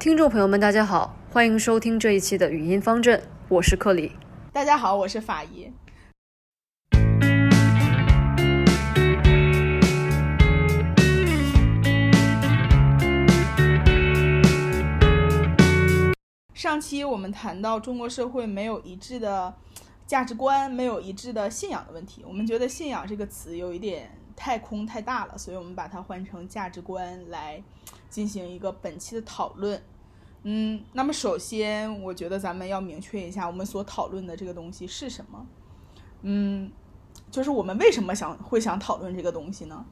听众朋友们，大家好，欢迎收听这一期的语音方阵，我是克里。大家好，我是法医。上期我们谈到中国社会没有一致的价值观，没有一致的信仰的问题。我们觉得“信仰”这个词有一点太空太大了，所以我们把它换成价值观来进行一个本期的讨论。嗯，那么首先，我觉得咱们要明确一下，我们所讨论的这个东西是什么。嗯，就是我们为什么想会想讨论这个东西呢？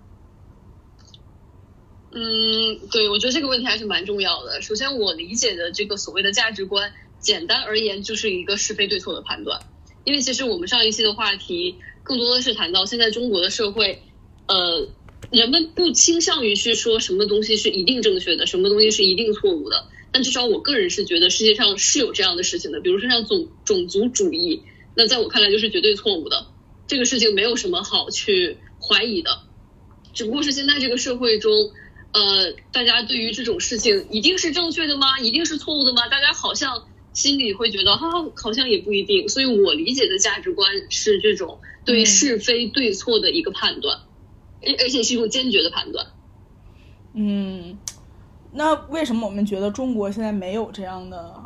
嗯，对，我觉得这个问题还是蛮重要的。首先，我理解的这个所谓的价值观，简单而言就是一个是非对错的判断。因为其实我们上一期的话题更多的是谈到现在中国的社会，呃，人们不倾向于去说什么东西是一定正确的，什么东西是一定错误的。但至少我个人是觉得世界上是有这样的事情的，比如说像种种族主义，那在我看来就是绝对错误的。这个事情没有什么好去怀疑的，只不过是现在这个社会中。呃，大家对于这种事情一定是正确的吗？一定是错误的吗？大家好像心里会觉得，哈，好像也不一定。所以我理解的价值观是这种对是非对错的一个判断，而而且是一种坚决的判断。嗯，那为什么我们觉得中国现在没有这样的，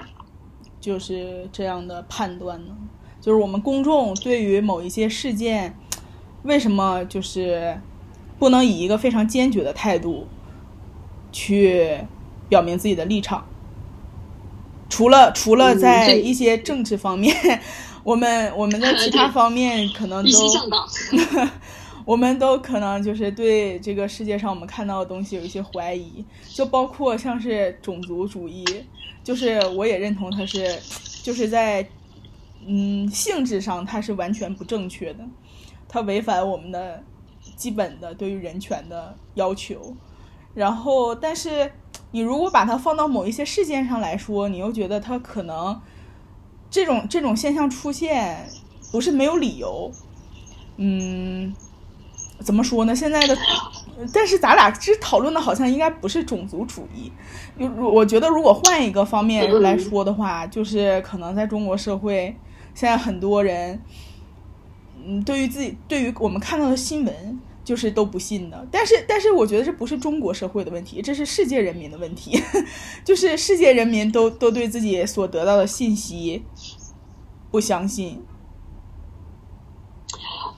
就是这样的判断呢？就是我们公众对于某一些事件，为什么就是不能以一个非常坚决的态度？去表明自己的立场，除了除了在一些政治方面，我们我们在 其他方面可能都，我们都可能就是对这个世界上我们看到的东西有一些怀疑，就包括像是种族主义，就是我也认同它是，就是在嗯性质上它是完全不正确的，它违反我们的基本的对于人权的要求。然后，但是你如果把它放到某一些事件上来说，你又觉得它可能这种这种现象出现不是没有理由。嗯，怎么说呢？现在的，但是咱俩其实讨论的好像应该不是种族主义。我我觉得如果换一个方面来说的话，就是可能在中国社会，现在很多人，嗯，对于自己，对于我们看到的新闻。就是都不信的，但是但是我觉得这不是中国社会的问题，这是世界人民的问题，就是世界人民都都对自己所得到的信息不相信。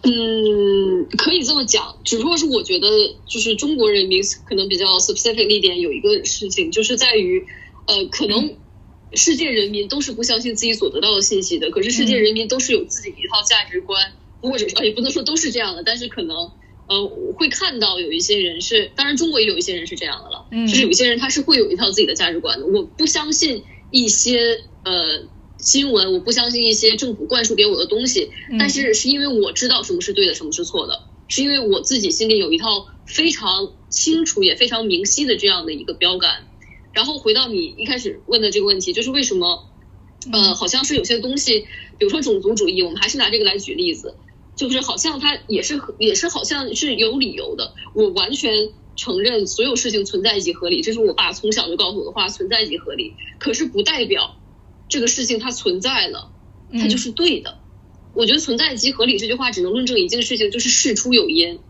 嗯，可以这么讲，只不过是我觉得，就是中国人民可能比较 specific 一点，有一个事情就是在于，呃，可能世界人民都是不相信自己所得到的信息的，可是世界人民都是有自己一套价值观，或者说也不能说都是这样的，但是可能。呃，会看到有一些人是，当然中国也有一些人是这样的了，嗯就是有一些人他是会有一套自己的价值观的。我不相信一些呃新闻，我不相信一些政府灌输给我的东西，但是是因为我知道什么是对的，什么是错的，是因为我自己心里有一套非常清楚也非常明晰的这样的一个标杆。然后回到你一开始问的这个问题，就是为什么呃好像是有些东西，比如说种族主义，我们还是拿这个来举例子。就是好像它也是也是好像是有理由的，我完全承认所有事情存在即合理，这是我爸从小就告诉我的话，存在即合理。可是不代表这个事情它存在了，它就是对的。我觉得存在即合理这句话只能论证一件事情，就是事出有因，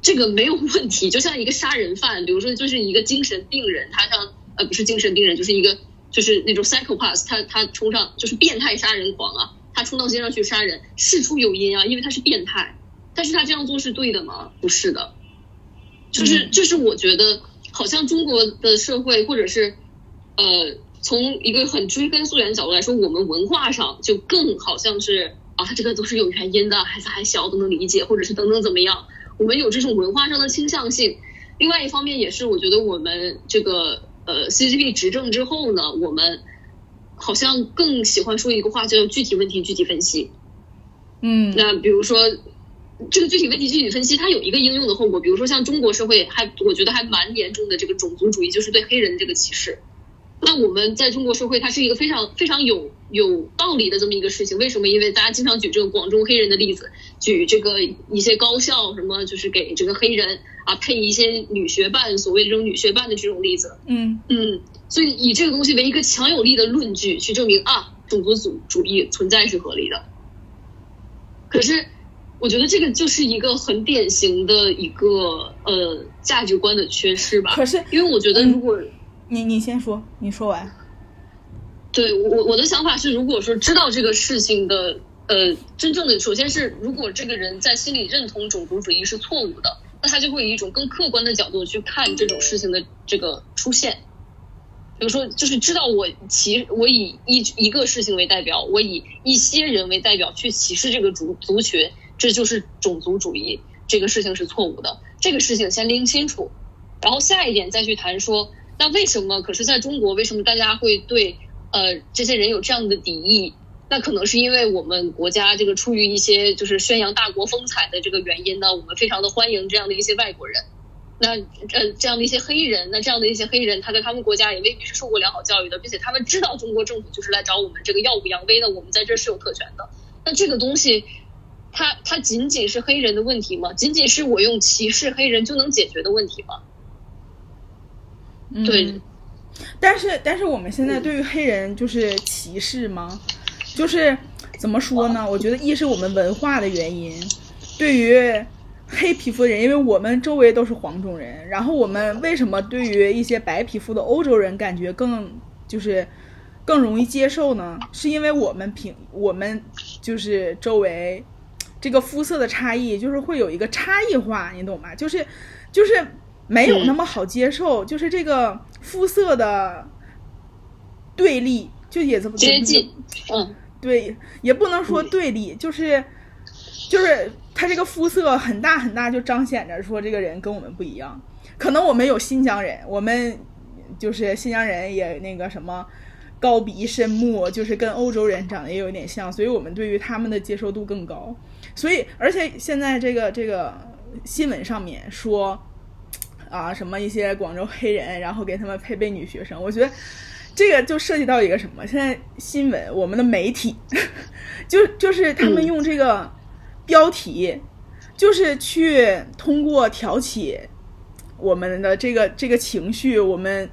这个没有问题。就像一个杀人犯，比如说就是一个精神病人，他像呃不是精神病人，就是一个就是那种 psychopath，他他冲上就是变态杀人狂啊。他冲到街上去杀人，事出有因啊，因为他是变态。但是他这样做是对的吗？不是的，就是就是我觉得，好像中国的社会，或者是呃，从一个很追根溯源的角度来说，我们文化上就更好像是啊，这个都是有原因的，孩子还小都能理解，或者是等等怎么样，我们有这种文化上的倾向性。另外一方面也是，我觉得我们这个呃 CCP 执政之后呢，我们。好像更喜欢说一个话，叫具体问题具体分析。嗯，那比如说这个具体问题具体分析，它有一个应用的后果，比如说像中国社会还我觉得还蛮严重的这个种族主义，就是对黑人的这个歧视。那我们在中国社会，它是一个非常非常有有道理的这么一个事情。为什么？因为大家经常举这个广州黑人的例子，举这个一些高校什么，就是给这个黑人啊配一些女学伴，所谓这种女学伴的这种例子。嗯嗯，所以以这个东西为一个强有力的论据去证明啊，种族主主义存在是合理的。可是，我觉得这个就是一个很典型的一个呃价值观的缺失吧。可是因为我觉得如果。你你先说，你说完。对我我的想法是，如果说知道这个事情的，呃，真正的，首先是如果这个人在心里认同种族主义是错误的，那他就会以一种更客观的角度去看这种事情的这个出现。比如说，就是知道我歧，我以一一个事情为代表，我以一些人为代表去歧视这个族族群，这就是种族主义，这个事情是错误的。这个事情先拎清楚，然后下一点再去谈说。那为什么？可是在中国，为什么大家会对呃这些人有这样的敌意？那可能是因为我们国家这个出于一些就是宣扬大国风采的这个原因呢，我们非常的欢迎这样的一些外国人。那呃这样的一些黑人，那这样的一些黑人，他在他们国家也未必是受过良好教育的，并且他们知道中国政府就是来找我们这个耀武扬威的，我们在这是有特权的。那这个东西，它它仅仅是黑人的问题吗？仅仅是我用歧视黑人就能解决的问题吗？对，但是但是我们现在对于黑人就是歧视吗？就是怎么说呢？我觉得一是我们文化的原因，对于黑皮肤的人，因为我们周围都是黄种人，然后我们为什么对于一些白皮肤的欧洲人感觉更就是更容易接受呢？是因为我们平我们就是周围这个肤色的差异，就是会有一个差异化，你懂吗？就是就是。没有那么好接受，就是这个肤色的对立，就也这么接近，嗯，对，也不能说对立，就是就是他这个肤色很大很大，就彰显着说这个人跟我们不一样。可能我们有新疆人，我们就是新疆人也那个什么高鼻深目，就是跟欧洲人长得也有点像，所以我们对于他们的接受度更高。所以，而且现在这个这个新闻上面说。啊，什么一些广州黑人，然后给他们配备女学生，我觉得这个就涉及到一个什么？现在新闻，我们的媒体，就就是他们用这个标题，就是去通过挑起我们的这个这个情绪，我们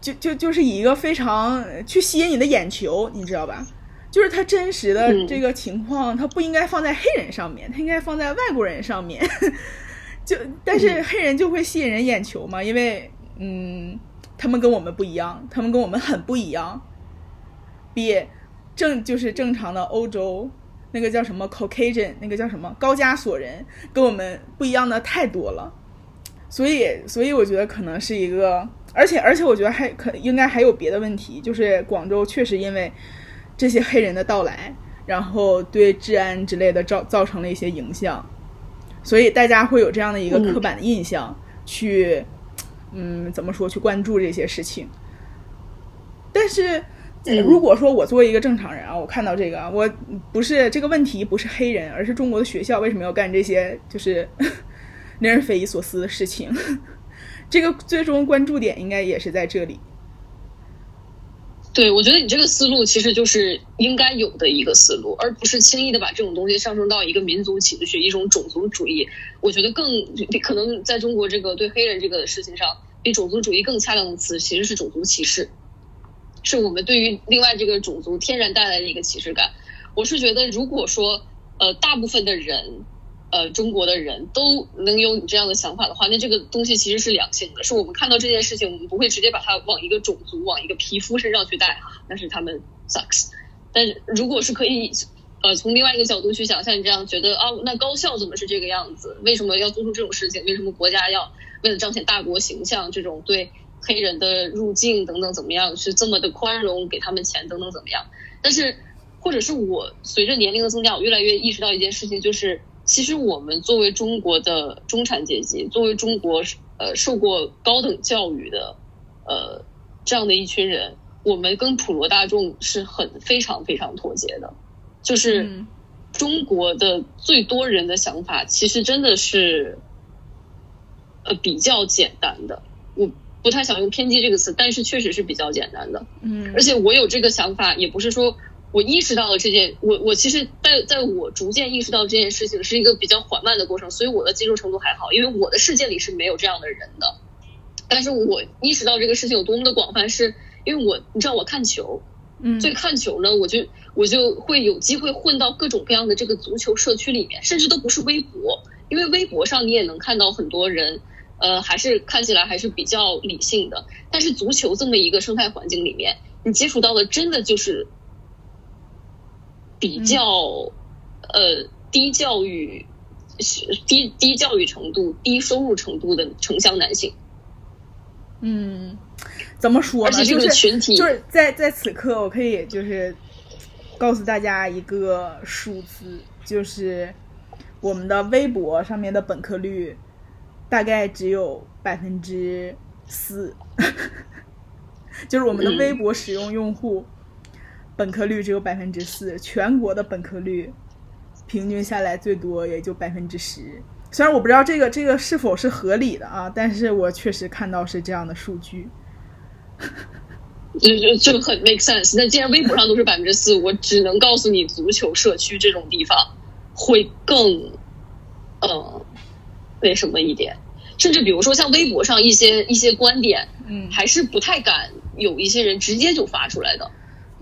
就就就是以一个非常去吸引你的眼球，你知道吧？就是他真实的这个情况，他不应该放在黑人上面，他应该放在外国人上面。就但是黑人就会吸引人眼球嘛，因为嗯，他们跟我们不一样，他们跟我们很不一样，比正就是正常的欧洲那个叫什么 Caucasian 那个叫什么高加索人跟我们不一样的太多了，所以所以我觉得可能是一个，而且而且我觉得还可应该还有别的问题，就是广州确实因为这些黑人的到来，然后对治安之类的造造成了一些影响。所以大家会有这样的一个刻板的印象，去，嗯，怎么说？去关注这些事情。但是，如果说我作为一个正常人啊，我看到这个，我不是这个问题，不是黑人，而是中国的学校为什么要干这些，就是 令人匪夷所思的事情。这个最终关注点应该也是在这里。对，我觉得你这个思路其实就是应该有的一个思路，而不是轻易的把这种东西上升到一个民族情绪、一种种族主义。我觉得更可能在中国这个对黑人这个事情上，比种族主义更恰当的词其实是种族歧视，是我们对于另外这个种族天然带来的一个歧视感。我是觉得，如果说呃大部分的人。呃，中国的人都能有你这样的想法的话，那这个东西其实是良性的。是我们看到这件事情，我们不会直接把它往一个种族、往一个皮肤身上去带，那是他们 sucks。但如果是可以，呃，从另外一个角度去想，像你这样觉得啊，那高校怎么是这个样子？为什么要做出这种事情？为什么国家要为了彰显大国形象，这种对黑人的入境等等怎么样，是这么的宽容，给他们钱等等怎么样？但是，或者是我随着年龄的增加，我越来越意识到一件事情，就是。其实我们作为中国的中产阶级，作为中国呃受过高等教育的呃这样的一群人，我们跟普罗大众是很非常非常脱节的。就是中国的最多人的想法，其实真的是呃比较简单的。我不太想用偏激这个词，但是确实是比较简单的。嗯而且我有这个想法，也不是说我意识到了这件，我我其实在在我逐渐意识到这件事情是一个比较缓慢的过程，所以我的接受程度还好，因为我的世界里是没有这样的人的。但是我意识到这个事情有多么的广泛，是因为我你知道我看球，嗯所以看球呢，我就我就会有机会混到各种各样的这个足球社区里面，甚至都不是微博，因为微博上你也能看到很多人，呃，还是看起来还是比较理性的。但是足球这么一个生态环境里面，你接触到的真的就是比较、呃低教育、低低教育程度、低收入程度的城乡男性。嗯，怎么说呢？而且这个就是群体就是在在此刻，我可以就是告诉大家一个数字，就是我们的微博上面的本科率大概只有百分之四，就是我们的嗯微博使用用户本科率只有百分之四，全国的本科率平均下来最多也就百分之十。虽然我不知道这个这个是否是合理的啊，但是我确实看到是这样的数据。就就就很 make sense。那既然微博上都是百分之四，我只能告诉你，足球社区这种地方会更呃那什么一点。甚至比如说像微博上一些一些观点，嗯还是不太敢有一些人直接就发出来的，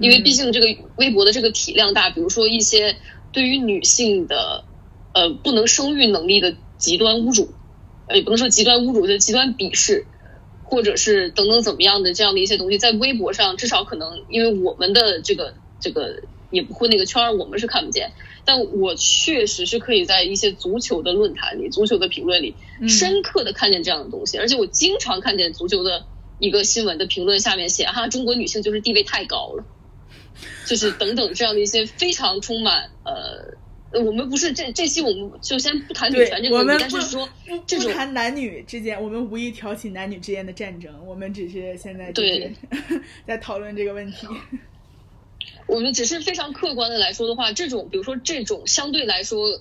因为毕竟这个微博的这个体量大。比如说一些对于女性的呃不能生育能力的极端侮辱，呃也不能说极端侮辱，就极端鄙视。或者是等等怎么样的这样的一些东西，在微博上至少可能因为我们的这个这个也不混那个圈儿，我们是看不见。但我确实是可以在一些足球的论坛里、足球的评论里，嗯深刻的看见这样的东西。而且我经常看见足球的一个新闻的评论下面写：“哈，中国女性就是地位太高了。”就是等等这样的一些非常充满呃。呃我们不是这这期我们就先不谈女权这个问题，但是说这种不谈男女之间，我们无意挑起男女之间的战争，我们只是现在就是对 在讨论这个问题。我们只是非常客观的来说的话，这种比如说这种相对来说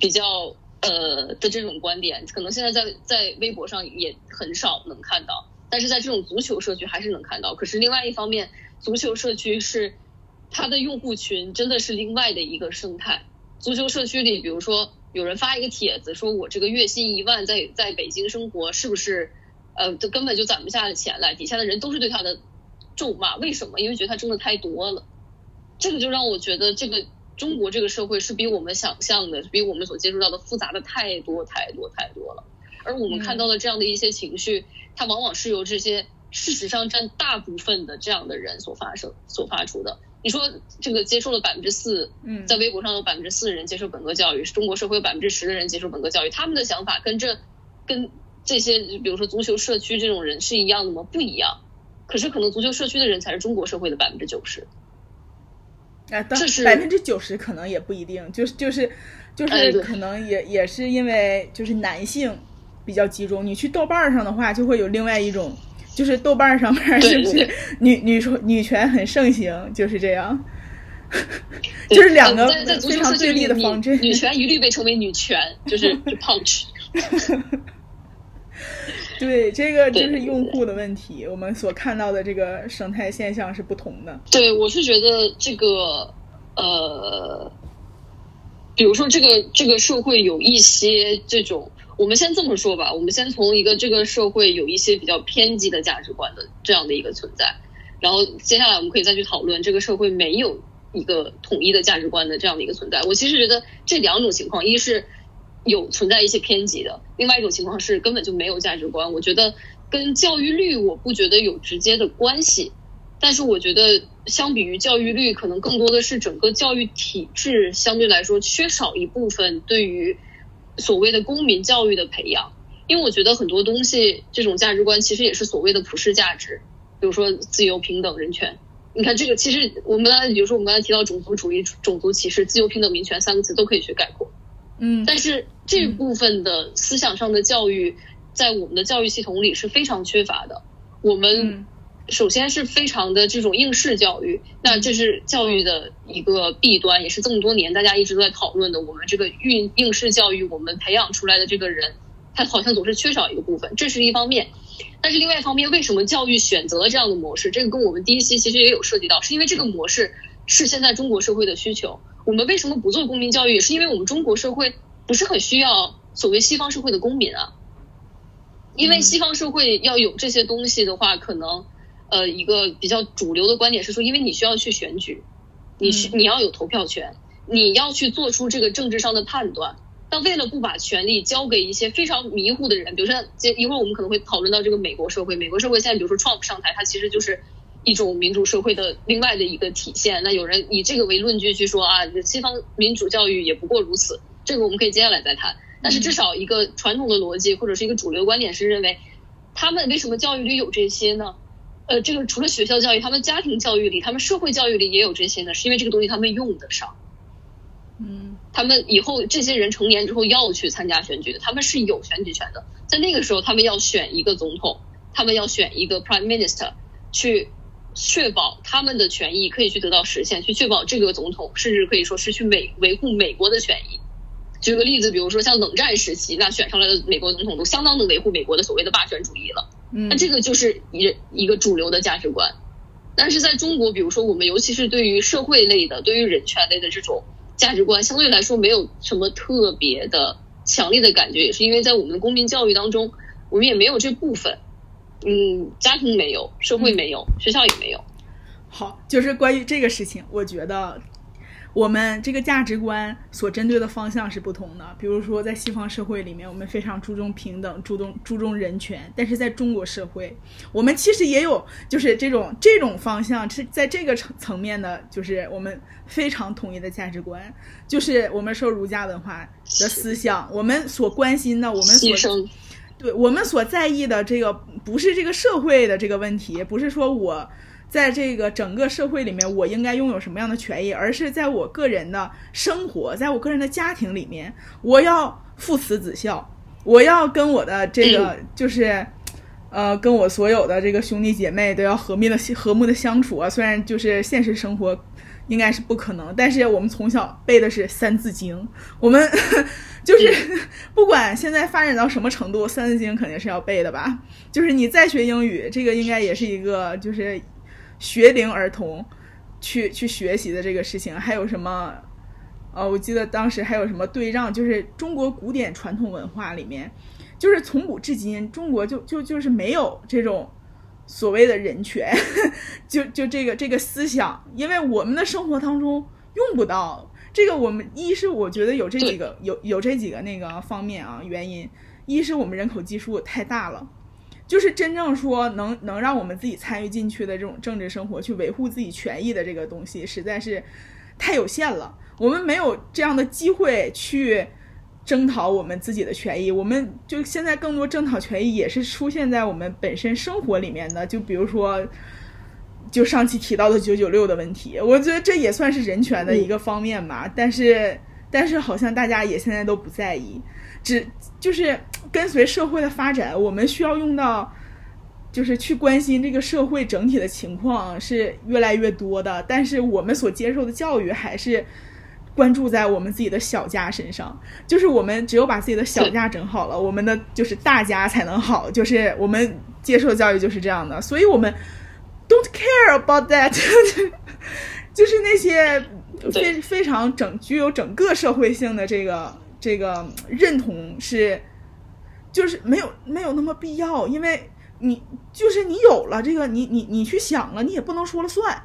比较呃的这种观点，可能现在在在微博上也很少能看到，但是在这种足球社区还是能看到。可是另外一方面，足球社区是它的用户群真的是另外的一个生态。足球社区里，比如说有人发一个帖子，说我这个月薪一万，在在北京生活是不是呃，这根本就攒不下钱来？底下的人都是对他的咒骂，为什么？因为觉得他挣的太多了。这个就让我觉得，这个中国这个社会是比我们想象的，比我们所接触到的复杂的太多太多太多了。而我们看到的这样的一些情绪，它往往是由这些事实上占大部分的这样的人所发生、所发出的。你说这个接受了百分之四，嗯在微博上有百分之四的人接受本科教育，中国社会有百分之十的人接受本科教育，他们的想法跟这跟这些比如说足球社区这种人是一样的吗？不一样。可是可能足球社区的人才是中国社会的百分之九十。啊，当这是百分之九十可能也不一定，就是就是就是可能也也是因为就是男性比较集中。你去豆瓣儿上的话，就会有另外一种，就是豆瓣上面就是女女女权很盛行，就是这样，就是两个非常对立的方针。女女权一律被称为女权，就是 punch。对，这个就是用户的问题，我们所看到的这个生态现象是不同的。对，我是觉得这个呃，比如说这个这个社会有一些这种，我们先这么说吧，我们先从一个这个社会有一些比较偏激的价值观的这样的一个存在，然后接下来我们可以再去讨论这个社会没有一个统一的价值观的这样的一个存在。我其实觉得这两种情况，一是有存在一些偏激的，另外一种情况是根本就没有价值观。我觉得跟教育率我不觉得有直接的关系，但是我觉得相比于教育率，可能更多的是整个教育体制相对来说缺少一部分对于所谓的公民教育的培养。因为我觉得很多东西，这种价值观其实也是所谓的普世价值，比如说自由、平等、人权。你看这个，其实我们刚才，比如说我们刚才提到种族主义、种族歧视、自由、平等、民权三个词都可以去概括。嗯，但是这部分的思想上的教育，在我们的教育系统里是非常缺乏的。我们嗯首先是非常的这种应试教育，那这是教育的一个弊端，也是这么多年大家一直都在讨论的。我们这个应应试教育，我们培养出来的这个人，他好像总是缺少一个部分，这是一方面。但是另外一方面，为什么教育选择了这样的模式？这个跟我们第一期其实也有涉及到，是因为这个模式是现在中国社会的需求。我们为什么不做公民教育？是因为我们中国社会不是很需要所谓西方社会的公民啊。因为西方社会要有这些东西的话，可能呃一个比较主流的观点是说，因为你需要去选举，你需你要有投票权，你要去做出这个政治上的判断。但为了不把权力交给一些非常迷糊的人，比如说这一会儿我们可能会讨论到这个美国社会，美国社会现在比如说 Trump 上台，它其实就是一种民主社会的另外的一个体现。那有人以这个为论据去说啊，西方民主教育也不过如此，这个我们可以接下来再谈。但是至少一个传统的逻辑或者是一个主流观点是认为，他们为什么教育里有这些呢？呃，这个除了学校教育，他们家庭教育里，他们社会教育里也有这些呢，是因为这个东西他们用得上。嗯，他们以后这些人成年之后要去参加选举的，他们是有选举权的。在那个时候，他们要选一个总统，他们要选一个 prime minister，去确保他们的权益可以去得到实现，去确保这个总统甚至可以说是去美维护美国的权益。举个例子，比如说像冷战时期，那选上来的美国总统都相当的维护美国的所谓的霸权主义了。嗯，那这个就是一一个主流的价值观。但是在中国，比如说我们尤其是对于社会类的、对于人权类的这种。价值观相对来说没有什么特别的强烈的感觉，也是因为在我们的公民教育当中，我们也没有这部分。嗯，家庭没有，社会没有，学校也没有。好，就是关于这个事情，我觉得。我们这个价值观所针对的方向是不同的。比如说，在西方社会里面，我们非常注重平等，注重注重人权；但是在中国社会，我们其实也有就是这种这种方向是在这个层层面的，就是我们非常统一的价值观，就是我们受儒家文化的思想，我们所关心的，我们所对我们所在意的这个不是这个社会的这个问题，不是说我。在这个整个社会里面，我应该拥有什么样的权益？而是在我个人的生活，在我个人的家庭里面，我要父慈子孝，我要跟我的这个就是，呃，跟我所有的这个兄弟姐妹都要和睦的和睦的相处啊。虽然就是现实生活应该是不可能，但是我们从小背的是《三字经》，我们 就是 不管现在发展到什么程度，《三字经》肯定是要背的吧？就是你再学英语，这个应该也是一个就是。学龄儿童去去学习的这个事情，还有什么？呃，我记得当时还有什么对仗，就是中国古典传统文化里面，就是从古至今，中国就就就是没有这种所谓的人权，就就这个这个思想，因为我们的生活当中用不到这个。我们一是我觉得有这几个有有这几个那个方面啊原因，一是我们人口基数太大了。就是真正说能能让我们自己参与进去的这种政治生活，去维护自己权益的这个东西，实在是太有限了。我们没有这样的机会去征讨我们自己的权益。我们就现在更多征讨权益，也是出现在我们本身生活里面的。就比如说，就上期提到的九九六的问题，我觉得这也算是人权的一个方面吧。但是，但是好像大家也现在都不在意。只就是跟随社会的发展，我们需要用到，就是去关心这个社会整体的情况是越来越多的。但是我们所接受的教育还是关注在我们自己的小家身上。就是我们只有把自己的小家整好了，我们的就是大家才能好。就是我们接受教育就是这样的，所以我们 don't care about that，就是那些非非常整具有整个社会性的这个。这个认同是，就是没有没有那么必要，因为你就是你有了这个，你你你去想了，你也不能说了算，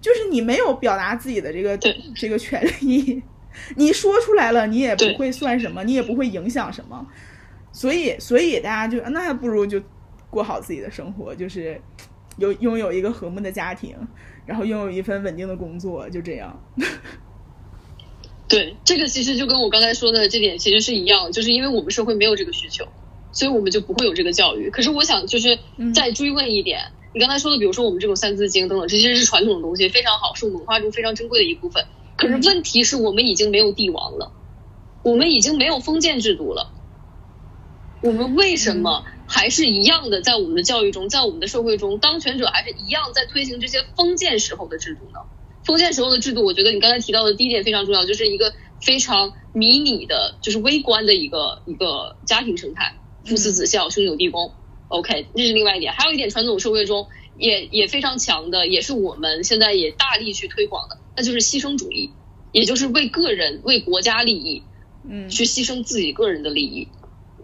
就是你没有表达自己的这个这个权利，你说出来了，你也不会算什么，你也不会影响什么，所以所以大家就那还不如就过好自己的生活，就是有拥有一个和睦的家庭，然后拥有一份稳定的工作，就这样。对，这个其实就跟我刚才说的这点其实是一样，就是因为我们社会没有这个需求，所以我们就不会有这个教育。可是我想就是再追问一点，你刚才说的，比如说我们这种《三字经》等等，这些是传统的东西，非常好，是我们文化中非常珍贵的一部分。可是问题是我们已经没有帝王了，我们已经没有封建制度了，我们为什么还是一样的在我们的教育中，在我们的社会中，当权者还是一样在推行这些封建时候的制度呢？封建时候的制度，我觉得你刚才提到的第一点非常重要，就是一个非常迷你的，就是微观的一个一个家庭生态，父慈子孝，兄友弟恭。OK，这是另外一点。还有一点，传统社会中也也非常强的，也是我们现在也大力去推广的，那就是牺牲主义，也就是为个人、为国家利益，嗯去牺牲自己个人的利益。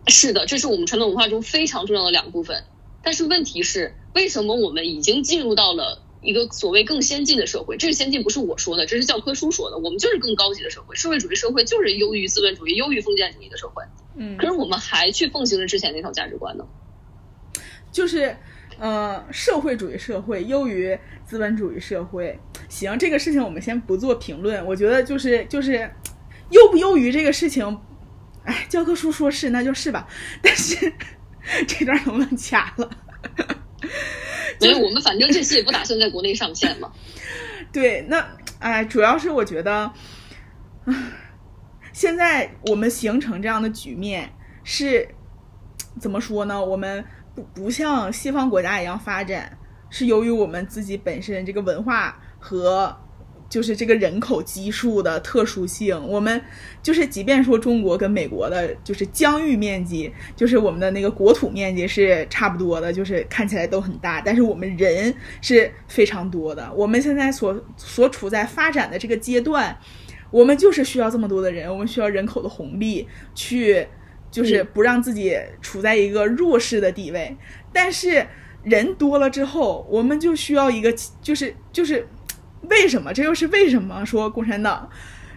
是的，这是我们传统文化中非常重要的两部分。但是问题是，为什么我们已经进入到了一个所谓更先进的社会？这个先进不是我说的，这是教科书说的。我们就是更高级的社会，社会主义社会就是优于资本主义、优于封建主义的社会。嗯可是我们还去奉行着之前那套价值观呢？就是，呃，社会主义社会优于资本主义社会。行，这个事情我们先不做评论。我觉得就是就是优不优于这个事情，哎，教科书说是那就是吧。但是 这段能不能掐了？所以我们反正这次也不打算在国内上线嘛。对，那哎，主要是我觉得，现在我们形成这样的局面是怎么说呢？我们不不像西方国家一样发展，是由于我们自己本身这个文化和就是这个人口基数的特殊性。我们就是即便说中国跟美国的，就是疆域面积，就是我们的那个国土面积是差不多的，就是看起来都很大，但是我们人是非常多的。我们现在所所处在发展的这个阶段，我们就是需要这么多的人，我们需要人口的红利去，就是不让自己处在一个弱势的地位。但是人多了之后，我们就需要一个，就是就是为什么？这又是为什么说共产党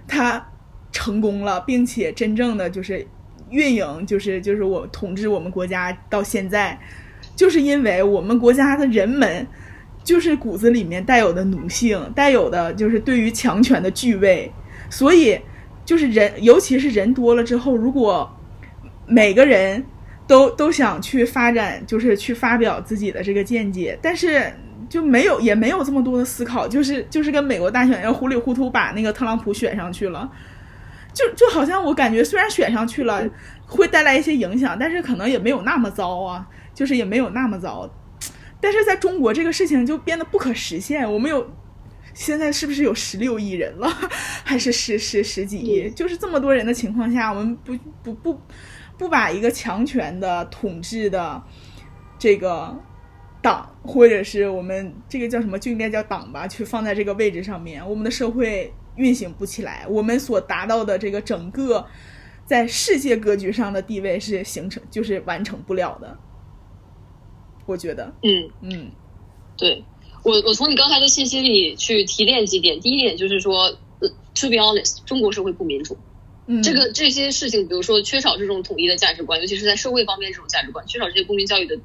他成功了，并且真正的就是运营，就是就是我统治我们国家到现在，就是因为我们国家的人们。就是骨子里面带有的奴性，带有的就是对于强权的惧畏，所以就是人，尤其是人多了之后，如果每个人都都想去发展，就是去发表自己的这个见解，但是就没有也没有这么多的思考，就是就是跟美国大选一样，糊里糊涂把那个特朗普选上去了，就就好像我感觉虽然选上去了会带来一些影响，但是可能也没有那么糟啊，就是也没有那么糟。但是在中国这个事情就变得不可实现，我们有现在是不是有十六亿人了，还是十十十几亿？就是这么多人的情况下，我们不不不不把一个强权的统治的这个党，或者是我们这个叫什么，就应该叫党吧，去放在这个位置上面，我们的社会运行不起来，我们所达到的这个整个在世界格局上的地位是形成，就是完成不了的。我觉得，嗯，嗯对我，我从你刚才的信息里去提炼几点。第一点就是说、呃、，to be honest，中国社会不民主。嗯，这个这些事情，比如说缺少这种统一的价值观，尤其是在社会方面这种价值观，缺少这些公民教育的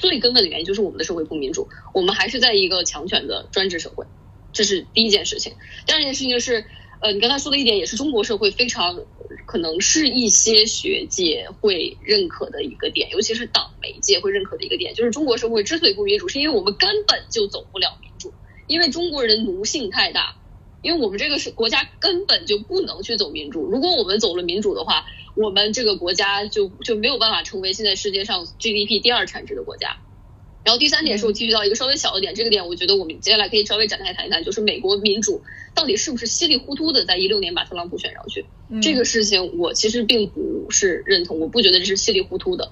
最根本的原因就是我们的社会不民主，我们还是在一个强权的专制社会，这是第一件事情。第二件事情就是，呃，你刚才说的一点也是中国社会非常可能是一些学界会认可的一个点，尤其是党媒界会认可的一个点，就是中国社会之所以不民主，是因为我们根本就走不了民主，因为中国人奴性太大。因为我们这个是国家根本就不能去走民主。如果我们走了民主的话，我们这个国家就就没有办法成为现在世界上 GDP 第二产值的国家。然后第三点是我提取到一个稍微小的点，这个点我觉得我们接下来可以稍微展开谈一谈，就是美国民主到底是不是稀里糊涂的在一六年把特朗普选上去？嗯这个事情我其实并不是认同，我不觉得这是稀里糊涂的。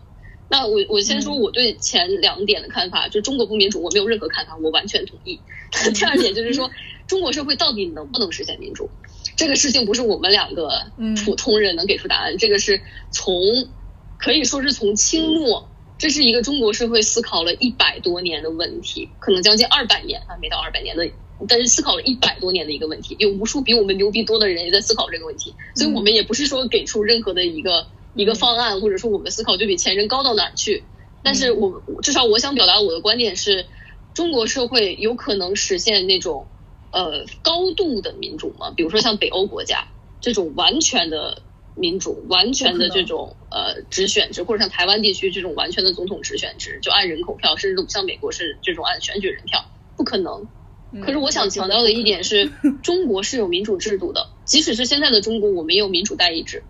那我我先说我对前两点的看法，就中国不民主，我没有任何看法，我完全同意。第二点就是说，中国社会到底能不能实现民主？这个事情不是我们两个嗯。普通人能给出答案，这个是从可以说是从清末，这是一个中国社会思考了一百多年的问题，可能将近二百年啊，没到二百年的，但是思考了一百多年的一个问题，有无数比我们牛逼多的人也在思考这个问题，所以我们也不是说给出任何的一个一个方案，或者说我们的思考就比前人高到哪儿去，但是我至少我想表达我的观点是，中国社会有可能实现那种呃高度的民主吗？比如说像北欧国家这种完全的民主、完全的这种呃直选制，或者像台湾地区这种完全的总统直选制，就按人口票，甚至像美国是这种按选举人票，不可能。嗯可是我想强调的一点是，中国是有民主制度的，即使是现在的中国，我们也有民主代议制。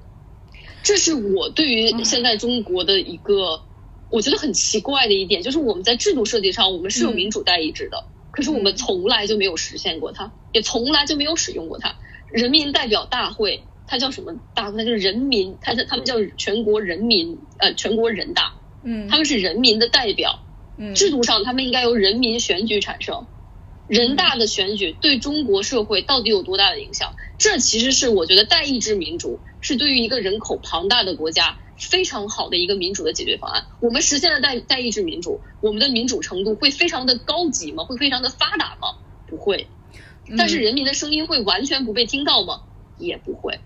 这是我对于现在中国的一个我觉得很奇怪的一点，就是我们在制度设计上，我们是有民主代议制的，可是我们从来就没有实现过它，也从来就没有使用过它。人民代表大会，它叫什么大会？它就是人民，它它他们叫全国人民呃全国人大，嗯他们是人民的代表，嗯制度上他们应该由人民选举产生。人大的选举对中国社会到底有多大的影响？这其实是我觉得代议制民主是对于一个人口庞大的国家非常好的一个民主的解决方案。我们实现了代代议制民主，我们的民主程度会非常的高级吗？会非常的发达吗？不会。但是人民的声音会完全不被听到吗？也不会。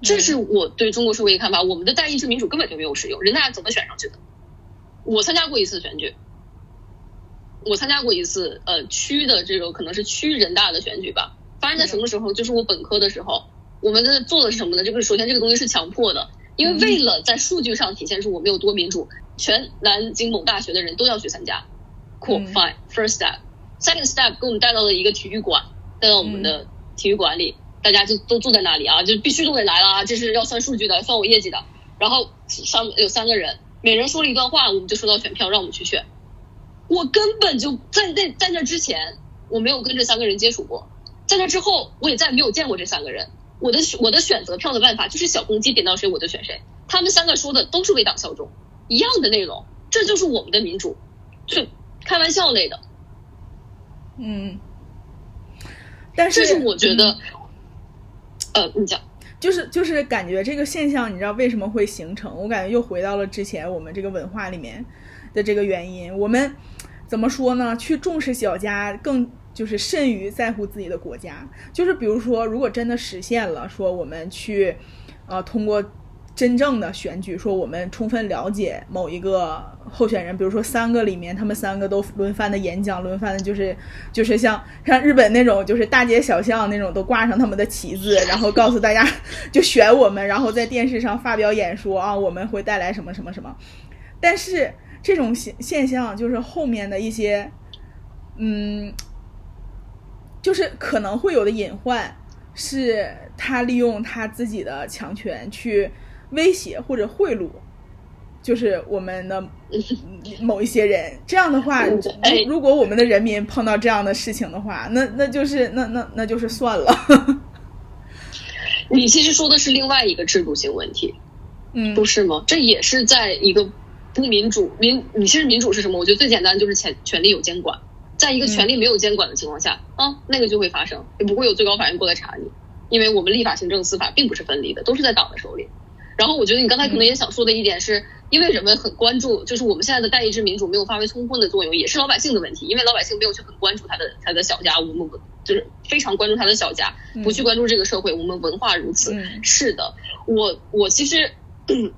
这是我对中国社会的看法。我们的代议制民主根本就没有使用，人大怎么选上去的？我参加过一次选举，我参加过一次呃区的这个可能是区人大的选举吧。发生在什么时候？就是我本科的时候，我们的做的是什么呢？这个首先这个东西是强迫的，因为为了在数据上体现出我们有多民主，全南京某大学的人都要去参加。Cool, 嗯 fine. First step, second step，给我们带到了一个体育馆，带到我们的体育馆里，大家就都坐在那里啊，就必须都得来了啊，这是要算数据的，算我业绩的。然后上有三个人，每人说了一段话，我们就收到选票，让我们去选。我根本就在那在那之前，我没有跟这三个人接触过，在那之后，我也再也没有见过这三个人。我的我的选择票的办法就是小公鸡点到谁我就选谁，他们三个说的都是为党效忠，一样的内容，这就是我们的民主，就开玩笑类的。嗯，但是这是我觉得嗯，呃，你讲，就是就是感觉这个现象，你知道为什么会形成？我感觉又回到了之前我们这个文化里面的这个原因。我们怎么说呢？去重视小家，更就是甚于在乎自己的国家。就是比如说，如果真的实现了，说我们去呃通过真正的选举，说我们充分了解某一个候选人，比如说三个里面，他们三个都轮番的演讲，轮番的就是就是像像日本那种，就是大街小巷那种都挂上他们的旗子，然后告诉大家就选我们，然后在电视上发表演说啊，我们会带来什么什么什么。但是这种现现象就是后面的一些，嗯，就是可能会有的隐患，是他利用他自己的强权去威胁或者贿赂，就是我们的 某一些人。这样的话，如果我们的人民碰到这样的事情的话，那那就是那那那就是算了。你其实说的是另外一个制度性问题，嗯不是吗？这也是在一个不民主民，你其实民主是什么？我觉得最简单就是权权力有监管，在一个权力没有监管的情况下，啊，那个就会发生，也不会有最高法院过来查你，因为我们立法、行政、司法并不是分离的，都是在党的手里。然后我觉得你刚才可能也想说的一点是，因为人们很关注，就是我们现在的代议制民主没有发挥充分的作用，也是老百姓的问题，因为老百姓没有去很关注他的他的小家，我们就是非常关注他的小家，不去关注这个社会，我们文化如此。嗯是的，我我其实。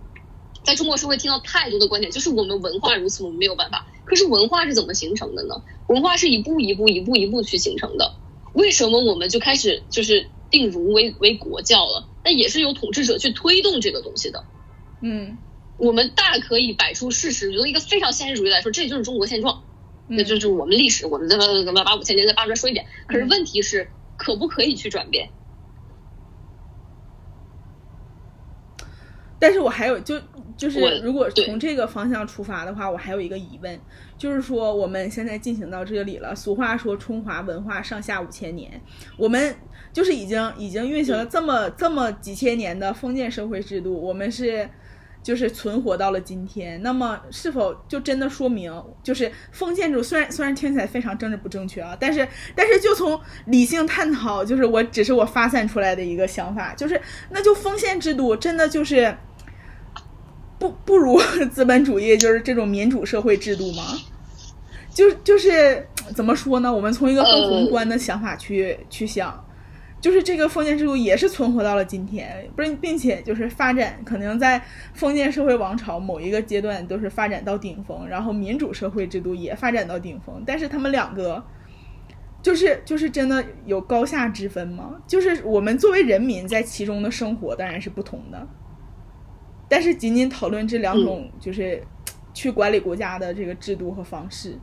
在中国社会听到太多的观点，就是我们文化如此，我们没有办法。可是文化是怎么形成的呢？文化是一步一步、一步一步去形成的。为什么我们就开始就是定儒为为国教了？那也是由统治者去推动这个东西的。嗯我们大可以摆出事实，用一个非常现实主义来说，这就是中国现状，嗯那就是我们历史，我们再把把把五千年再扒出来说一遍。可是问题是，可不可以去转变？但是我还有就就是我如果从这个方向出发的话，我还有一个疑问，就是说我们现在进行到这里了，俗话说中华文化上下五千年，我们就是已经已经运行了这么这么几千年的封建社会制度，我们是。就是存活到了今天，那么是否就真的说明，就是封建制虽然虽然听起来非常政治不正确啊，但是但是就从理性探讨，就是我只是我发散出来的一个想法，就是那就封建制度真的就是不 不如资本主义就是这种民主社会制度吗？就就是怎么说呢？我们从一个更宏观的想法去、去想，就是这个封建制度也是存活到了今天，不是，并且就是发展可能在封建社会王朝某一个阶段都是发展到顶峰，然后民主社会制度也发展到顶峰，但是他们两个。就是就是真的有高下之分吗？就是我们作为人民在其中的生活当然是不同的，但是仅仅讨论这两种就是去管理国家的这个制度和方式。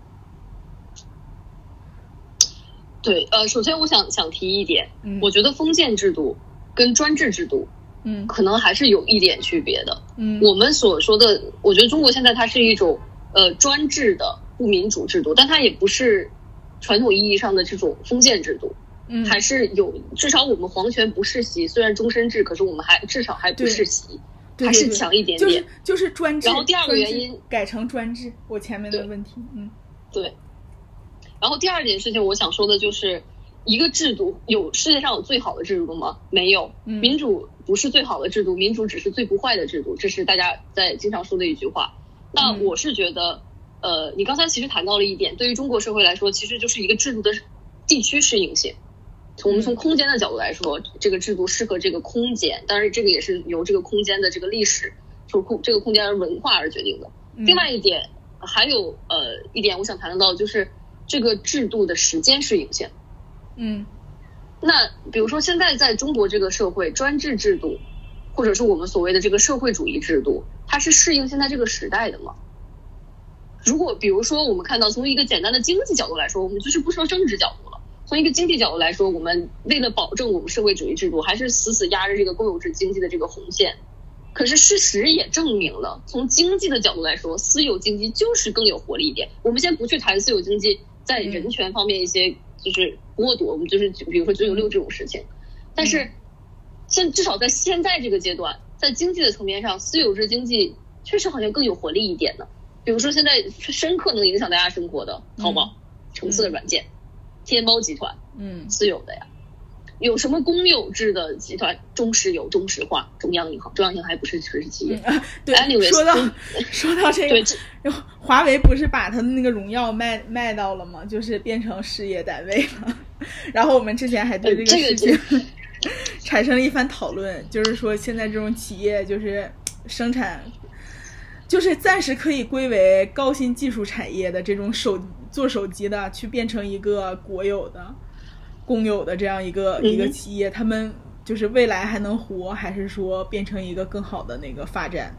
对，呃，首先我想想提一点，嗯我觉得封建制度跟专制制度嗯可能还是有一点区别的。嗯我们所说的，我觉得中国现在它是一种呃专制的不民主制度，但它也不是传统意义上的这种封建制度，嗯还是有至少我们皇权不世袭，虽然终身制，可是我们还至少还不世袭。还是强一点点。就是就是专制。然后第二个原因改成专制，我前面的问题，嗯，对。然后第二件事情，我想说的就是，一个制度有世界上有最好的制度吗？没有，民主不是最好的制度，民主只是最不坏的制度，这是大家在经常说的一句话。那我是觉得，呃，你刚才其实谈到了一点，对于中国社会来说，其实就是一个制度的地区适应性。从我们从空间的角度来说，这个制度适合这个空间，当然这个也是由这个空间的这个历史，就空这个空间的文化而决定的。另外一点，还有呃一点，我想谈到就是这个制度的时间是有限的。嗯，那比如说现在在中国这个社会，专制制度，或者是我们所谓的这个社会主义制度，它是适应现在这个时代的吗？如果比如说我们看到从一个简单的经济角度来说，我们就是不说政治角度了。从一个经济角度来说，我们为了保证我们社会主义制度，还是死死压着这个公有制经济的这个红线。可是事实也证明了，从经济的角度来说，私有经济就是更有活力一点。我们先不去谈私有经济在人权方面一些就是剥夺，我们就是比如说九九六这种事情。但是现至少在现在这个阶段，在经济的层面上，私有制经济确实好像更有活力一点呢。比如说现在深刻能影响大家生活的淘宝、橙色的软件。天猫集团，嗯，私有的呀，有什么公有制的集团？中石油、中石化、中央银行，中央银行还不是实企业。对，说到说到这个，然后华为不是把它的那个荣耀卖卖到了吗？就是变成事业单位了。然后我们之前还对这个事情 产生了一番讨论，就是说现在这种企业就是生产，就是暂时可以归为高新技术产业的这种手。做手机的去变成一个国有的、公有的这样一个一个企业，他们就是未来还能活，还是说变成一个更好的那个发展？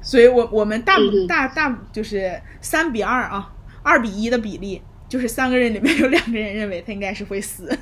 所以，我我们大大大就是三比二啊，二比一的比例，就是三个人里面有两个人认为他应该是会死。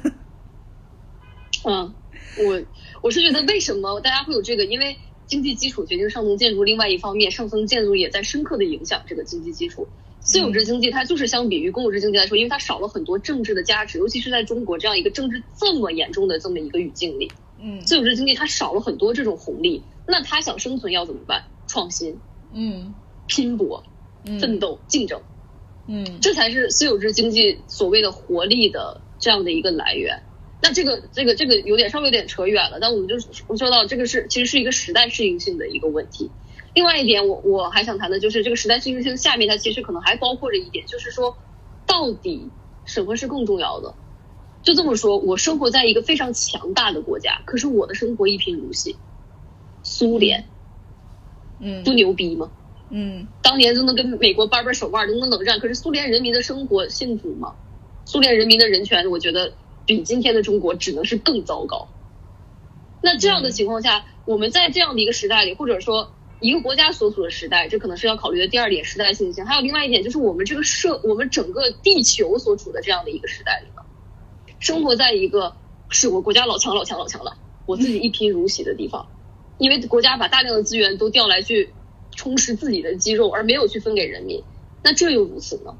嗯，我我是觉得为什么大家会有这个？因为经济基础决定上层建筑，另外一方面，上层建筑也在深刻的影响这个经济基础。私有制经济它就是相比于公有制经济来说，因为它少了很多政治的价值，尤其是在中国这样一个政治这么严重的这么一个语境里，嗯，私有制经济它少了很多这种红利，那它想生存要怎么办？创新，嗯，拼搏，奋斗，竞争，嗯，这才是私有制经济所谓的活力的这样的一个来源。那这个这个这个有点稍微有点扯远了，但我们就说到这个是其实是一个时代适应性的一个问题。另外一点，我我还想谈的就是这个时代适应性下面，它其实可能还包括着一点，就是说，到底什么是更重要的？就这么说，我生活在一个非常强大的国家，可是我的生活一贫如洗。苏联，嗯，不牛逼吗？嗯，当年都能跟美国掰掰手腕，都能冷战，可是苏联人民的生活幸福吗？苏联人民的人权，我觉得比今天的中国只能是更糟糕。那这样的情况下，我们在这样的一个时代里，或者说。一个国家所处的时代，这可能是要考虑的第二点时代性性。还有另外一点，就是我们这个社，我们整个地球所处的这样的一个时代里呢，生活在一个是我国家老强老强老强了，我自己一贫如洗的地方，因为国家把大量的资源都调来去充实自己的肌肉，而没有去分给人民。那这又如此呢？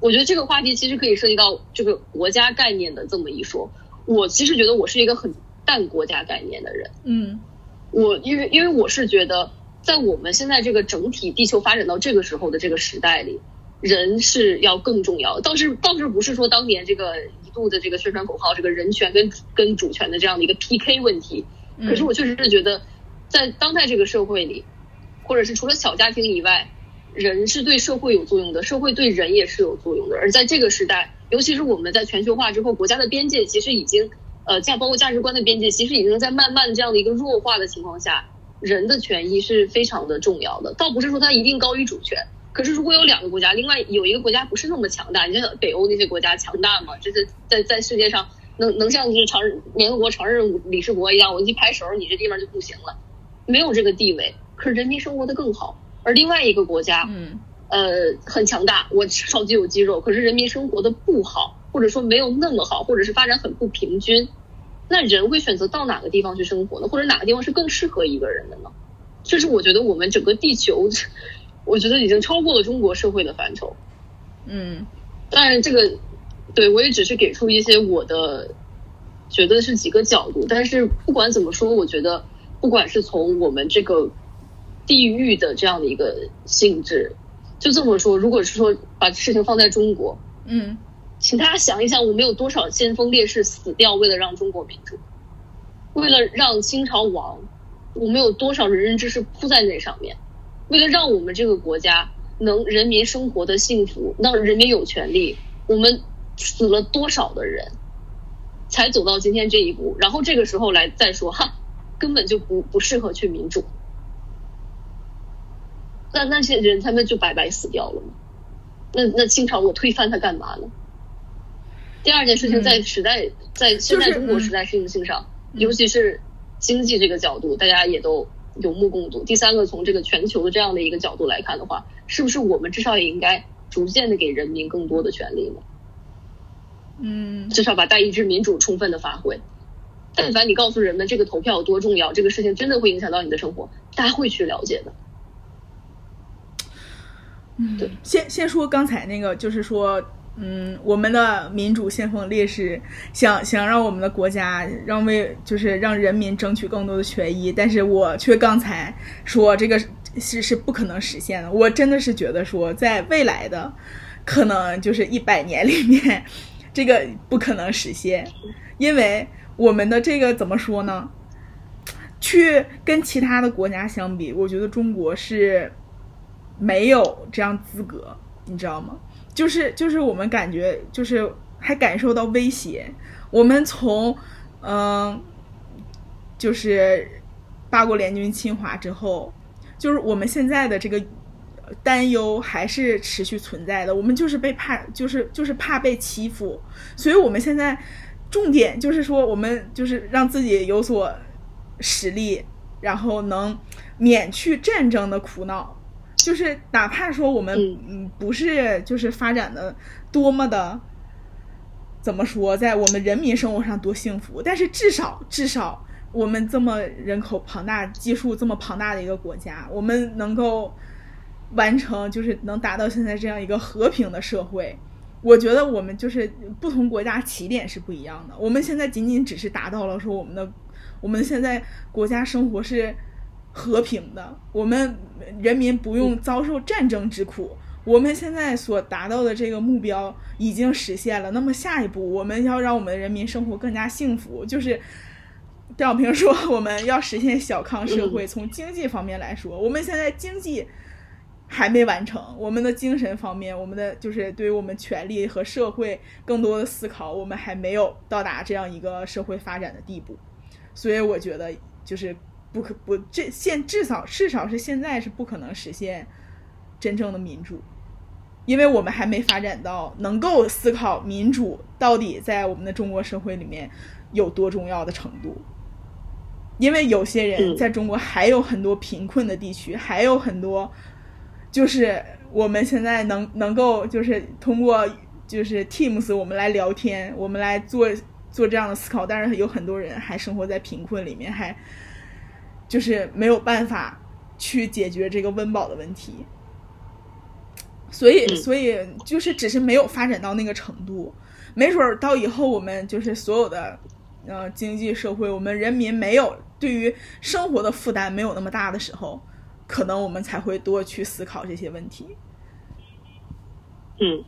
我觉得这个话题其实可以涉及到这个国家概念的这么一说。我其实觉得我是一个很淡国家概念的人。嗯，我因为因为我是觉得。在我们现在这个整体地球发展到这个时候的这个时代里，人是要更重要。倒是倒是不是说当年这个一度的这个宣传口号，这个人权跟跟主权的这样的一个 PK 问题。可是我确实是觉得，在当代这个社会里，或者是除了小家庭以外，人是对社会有作用的，社会对人也是有作用的。而在这个时代，尤其是我们在全球化之后，国家的边界其实已经呃价包括价值观的边界，其实已经在慢慢这样的一个弱化的情况下。人的权益是非常的重要的，倒不是说它一定高于主权。可是如果有两个国家，另外有一个国家不是那么强大，你像北欧那些国家强大吗？就是在在世界上能能像就是常联合国常任理事国一样，我一拍手，你这地方就不行了，没有这个地位。可是人民生活的更好。而另外一个国家，嗯，呃，很强大，我超级有肌肉，可是人民生活的不好，或者说没有那么好，或者是发展很不平均。那人会选择到哪个地方去生活呢？或者哪个地方是更适合一个人的呢？就是我觉得我们整个地球，我觉得已经超过了中国社会的范畴。嗯，当然这个，对我也只是给出一些我的觉得是几个角度。但是不管怎么说，我觉得不管是从我们这个地域的这样的一个性质。就这么说，如果是说把事情放在中国，嗯请大家想一想，我们有多少先锋烈士死掉，为了让中国民主，为了让清朝亡，我们有多少仁人志士扑在那上面，为了让我们这个国家能人民生活的幸福，让人民有权利，我们死了多少的人，才走到今天这一步。然后这个时候来再说，哈，根本就不不适合去民主，那那些人他们就白白死掉了吗？那那清朝我推翻它干嘛呢？第二件事情，在时代、在现在中国时代适应性上，尤其是经济这个角度，大家也都有目共睹。第三个，从这个全球的这样的一个角度来看的话，是不是我们至少也应该逐渐的给人民更多的权利呢？嗯至少把代议制民主充分的发挥。但凡你告诉人们这个投票有多重要，这个事情真的会影响到你的生活，大家会去了解的。对先先说刚才那个，就是说，嗯，我们的民主先锋烈士想想让我们的国家让为就是让人民争取更多的权益，但是我却刚才说这个是是不可能实现的。我真的是觉得说，在未来的可能就是一百年里面，这个不可能实现，因为我们的这个怎么说呢？去跟其他的国家相比，我觉得中国是没有这样资格，你知道吗？就是就是我们感觉就是还感受到威胁。我们从嗯、就是八国联军侵华之后，就是我们现在的这个担忧还是持续存在的。我们就是被怕，就是就是怕被欺负，所以我们现在重点就是说，我们就是让自己有所实力，然后能免去战争的苦恼。就是哪怕说我们嗯嗯不是就是发展的多么的怎么说，在我们人民生活上多幸福，但是至少至少我们这么人口庞大、基数这么庞大的一个国家，我们能够完成，就是能达到现在这样一个和平的社会。我觉得我们就是不同国家起点是不一样的。我们现在仅仅只是达到了说我们的，我们现在国家生活是和平的，我们人民不用遭受战争之苦。我们现在所达到的这个目标已经实现了，那么下一步我们要让我们的人民生活更加幸福，就是邓小平说我们要实现小康社会。从经济方面来说，我们现在经济还没完成，我们的精神方面，我们的就是对于我们权利和社会更多的思考，我们还没有到达这样一个社会发展的地步。所以我觉得就是不可不这现至少至少是现在是不可能实现真正的民主。因为我们还没发展到能够思考民主到底在我们的中国社会里面有多重要的程度。因为有些人嗯在中国还有很多贫困的地区，还有很多就是我们现在能能够就是通过就是 Teams 我们来聊天，我们来做做这样的思考，但是有很多人还生活在贫困里面，还就是没有办法去解决这个温饱的问题。所以，嗯所以就是只是没有发展到那个程度，没准儿到以后我们就是所有的，呃，经济社会，我们人民没有对于生活的负担没有那么大的时候，可能我们才会多去思考这些问题。嗯，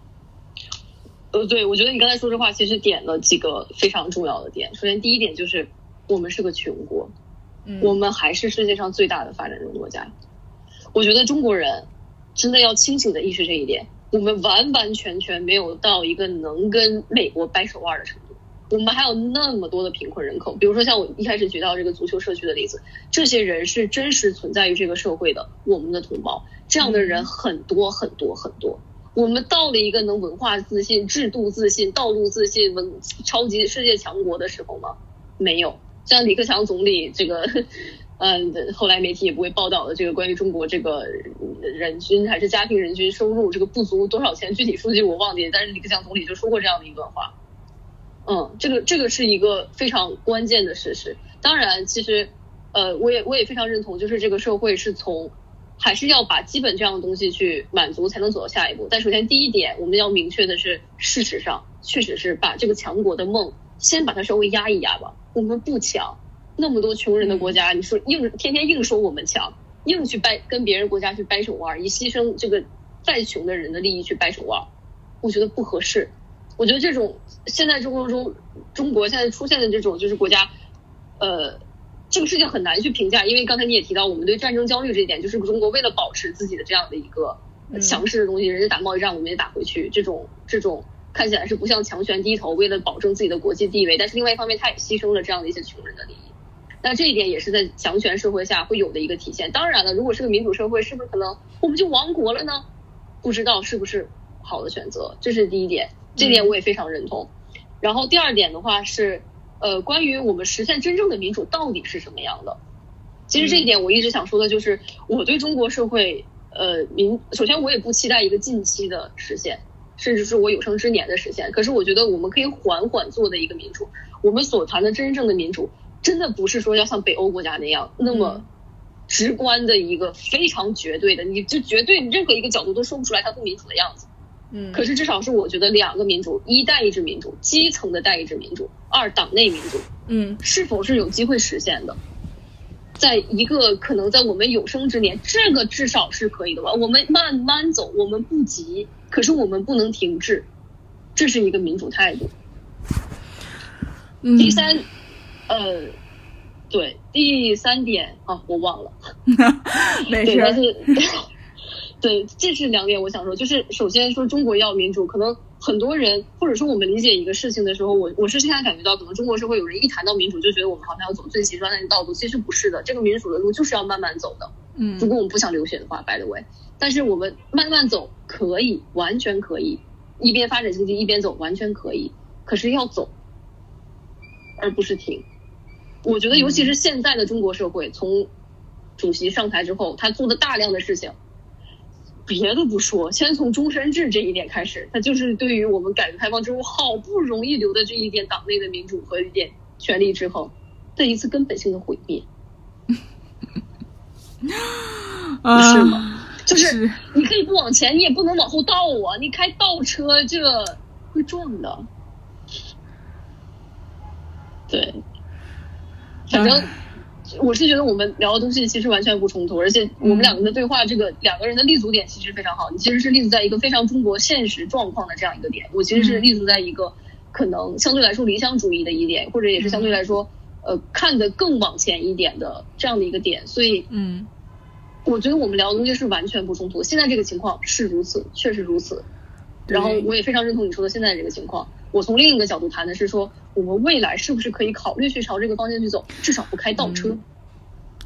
呃，对，我觉得你刚才说这话其实点了几个非常重要的点。首先，第一点就是我们是个穷国，我们还是世界上最大的发展中国家。我觉得中国人真的要清醒的意识这一点，我们完完全全没有到一个能跟美国掰手腕的程度。我们还有那么多的贫困人口，比如说像我一开始举到这个足球社区的例子，这些人是真实存在于这个社会的，我们的同胞，这样的人很多很多很多。我们到了一个能文化自信、制度自信、道路自信、文超级世界强国的时候吗？没有。像李克强总理这个，嗯，后来媒体也不会报道的这个关于中国这个人均还是家庭人均收入这个不足多少钱，具体数据我忘记，但是李克强总理就说过这样的一段话。嗯，这个这个是一个非常关键的事实。当然，其实，呃，我也我也非常认同，就是这个社会是从还是要把基本这样的东西去满足，才能走到下一步。但首先第一点，我们要明确的是，事实上确实是把这个强国的梦先把它稍微压一压吧。我们不强，那么多穷人的国家，你说硬天天硬说我们强，硬去掰跟别人国家去掰手腕，以牺牲这个再穷的人的利益去掰手腕，我觉得不合适。我觉得这种现在中国中中国现在出现的这种就是国家，呃，这个事情很难去评价，因为刚才你也提到，我们对战争焦虑这一点，就是中国为了保持自己的这样的一个强势的东西，人家打贸易战，我们也打回去，这种这种看起来是不向强权低头，为了保证自己的国际地位，但是另外一方面，他也牺牲了这样的一些穷人的利益。那这一点也是在强权社会下会有的一个体现。当然了，如果是个民主社会，是不是可能我们就亡国了呢？不知道是不是好的选择，这是第一点。这点我也非常认同。然后第二点的话是，呃，关于我们实现真正的民主到底是什么样的？其实这一点我一直想说的就是，我对中国社会，呃，民首先我也不期待一个近期的实现，甚至是我有生之年的实现。可是我觉得我们可以缓缓做的一个民主，我们所谈的真正的民主，真的不是说要像北欧国家那样那么直观的一个非常绝对的，你就绝对任何一个角度都说不出来它不民主的样子。嗯，可是至少是我觉得两个民主：一代议制民主，基层的代议制民主；二党内民主。嗯，是否是有机会实现的？在一个可能在我们有生之年，这个至少是可以的吧？我们慢慢走，我们不急，可是我们不能停滞，这是一个民主态度。第三，呃，对，第三点啊，我忘了，没事。对，这是两点我想说，就是首先说中国要民主，可能很多人或者说我们理解一个事情的时候，我我是现在感觉到，可能中国社会有人一谈到民主，就觉得我们好像要走最极端的道路，其实不是的，这个民主的路就是要慢慢走的。嗯，如果我们不想流血的话，by the way，但是我们慢慢走可以，完全可以，一边发展经济一边走，完全可以。可是要走，而不是停。我觉得，尤其是现在的中国社会，从主席上台之后，他做的大量的事情。别的不说，先从终身制这一点开始，他就是对于我们改革开放之后好不容易留的这一点党内的民主和一点权力制衡的一次根本性的毁灭，是吗？就是你可以不往前，你也不能往后倒啊！你开倒车，这会撞的。对，反正。我是觉得我们聊的东西其实完全不冲突，而且我们两个的对话，这个两个人的立足点其实非常好。你其实是立足在一个非常中国现实状况的这样一个点，我其实是立足在一个可能相对来说理想主义的一点，或者也是相对来说呃看得更往前一点的这样的一个点。所以，嗯，我觉得我们聊的东西是完全不冲突。现在这个情况是如此，确实如此。然后我也非常认同你说的现在这个情况。我从另一个角度谈的是说，我们未来是不是可以考虑去朝这个方向去走，至少不开倒车。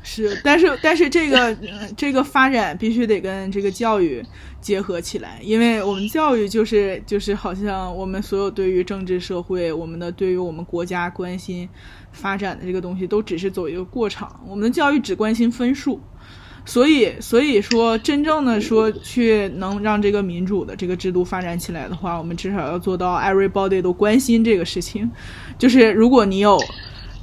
是，但是但是这个 这个发展必须得跟这个教育结合起来，因为我们教育就是就是好像我们所有对于政治社会，我们的对于我们国家关心发展的这个东西，都只是走一个过场。我们的教育只关心分数。所以，所以说，真正的说去能让这个民主的这个制度发展起来的话，我们至少要做到 everybody 都关心这个事情。就是如果你有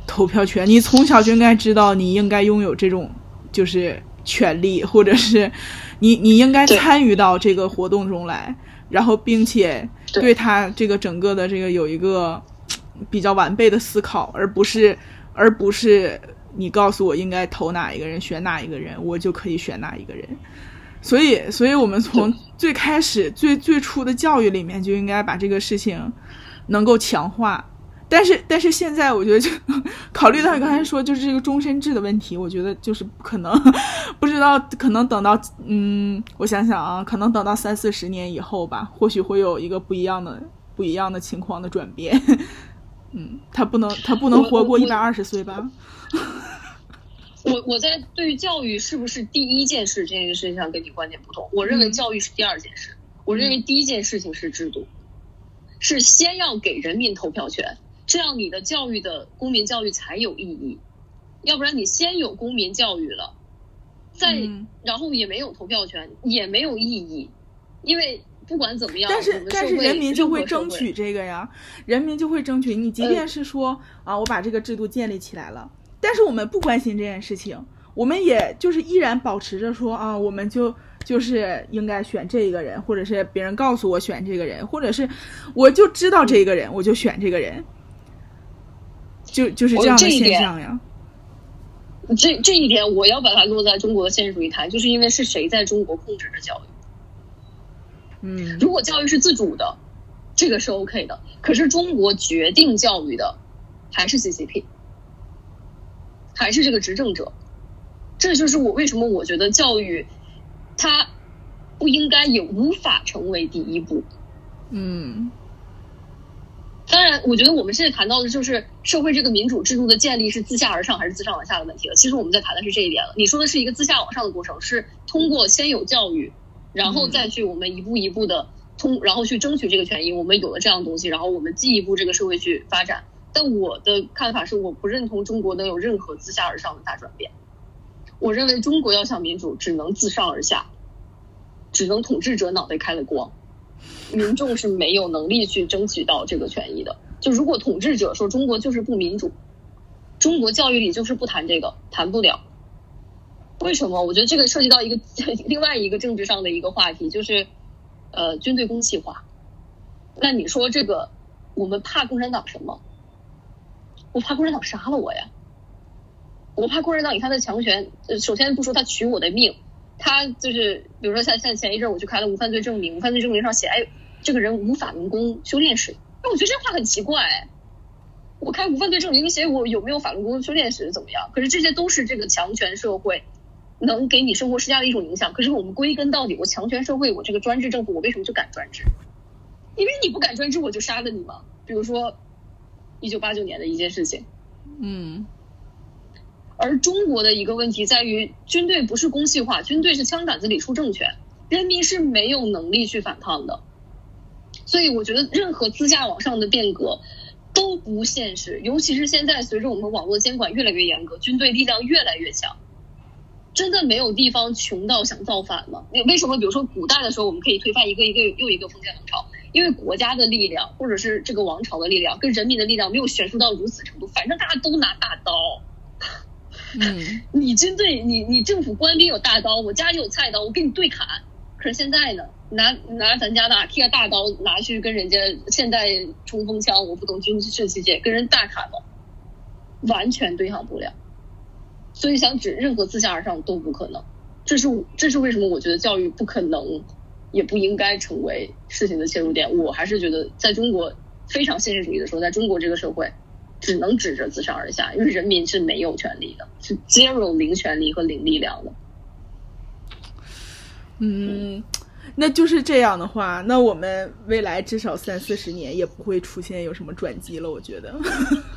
投票权，你从小就应该知道你应该拥有这种就是权利，或者是你 你应该参与到这个活动中来，然后并且对他这个整个的这个有一个比较完备的思考，而不是而不是。你告诉我应该投哪一个人，选哪一个人，我就可以选哪一个人。所以，所以我们从最开始、最最初的教育里面就应该把这个事情能够强化。但是，但是现在我觉得，就 考虑到你刚才说就是这个终身制的问题，我觉得就是不可能。不知道可能等到嗯，我想想啊，可能等到三四十年以后吧，或许会有一个不一样的、不一样的情况的转变。嗯，他不能，他不能活过一百二十岁吧？我我在对于教育是不是第一件事这件事情上跟你观点不同。我认为教育是第二件事。我认为第一件事情是制度，是先要给人民投票权，这样你的教育的公民教育才有意义。要不然你先有公民教育了，再然后也没有投票权，也没有意义。因为不管怎么样，但是但是人民就会争取这个呀，人民就会争取。你即便是说啊，我把这个制度建立起来了。但是我们不关心这件事情，我们也就是依然保持着说啊，我们就就是应该选这个人，或者是别人告诉我选这个人，或者是我就知道这个人，我就选这个人，就就是这样的现象呀。这这一点我要把它落在中国的现实主义谈，就是因为是谁在中国控制着教育？嗯如果教育是自主的，这个是 OK 的。可是中国决定教育的还是 CCP，还是这个执政者。这就是我为什么我觉得教育它不应该也无法成为第一步。嗯当然，我觉得我们现在谈到的就是社会这个民主制度的建立是自下而上还是自上往下的问题了。其实我们在谈的是这一点了。你说的是一个自下往上的过程，是通过先有教育，然后再去我们一步一步的通，然后去争取这个权益。我们有了这样的东西，然后我们进一步这个社会去发展。但我的看法是，我不认同中国能有任何自下而上的大转变。我认为中国要想民主，只能自上而下，只能统治者脑袋开了光。民众是没有能力去争取到这个权益的。就如果统治者说中国就是不民主，中国教育里就是不谈这个，谈不了。为什么？我觉得这个涉及到一个 另外一个政治上的一个话题，就是呃军队公器化。那你说这个，我们怕共产党什么？我怕共产党杀了我呀！我怕共产党以他的强权，首先不说他取我的命，他就是比如说像像前一阵我去开了无犯罪证明，无犯罪证明上写，哎，这个人无法轮功修炼史，那我觉得这话很奇怪、哎。我开无犯罪证明写我有没有法轮功修炼史怎么样？可是这些都是这个强权社会能给你生活施加的一种影响。可是我们归根到底，我强权社会，我这个专制政府，我为什么就敢专制？因为你不敢专制，我就杀了你嘛。比如说一九八九年的一件事情，嗯而中国的一个问题在于，军队不是公器化，军队是枪杆子里出政权，人民是没有能力去反抗的。所以我觉得任何自下往上的变革都不现实，尤其是现在随着我们网络监管越来越严格，军队力量越来越强，真的没有地方穷到想造反吗？你为什么？比如说古代的时候，我们可以推翻一个一个又一个封建王朝，因为国家的力量或者是这个王朝的力量跟人民的力量没有悬殊到如此程度，反正大家都拿大刀。嗯 你军队，你你政府官兵有大刀，我家里有菜刀，我跟你对砍。可是现在呢，拿拿咱家的 IKEA 大刀拿去跟人家现代冲锋枪，我不懂军事器械，跟人大砍了，完全对抗不了。所以想指任何自下而上都不可能。这是这是为什么我觉得教育不可能，也不应该成为事情的切入点。我还是觉得在中国非常现实主义的时候，在中国这个社会。只能指着自上而下，因为人民是没有权利的，是 zero 零权利和零力量的。嗯，那就是这样的话，那我们未来至少三四十年也不会出现有什么转机了，我觉得。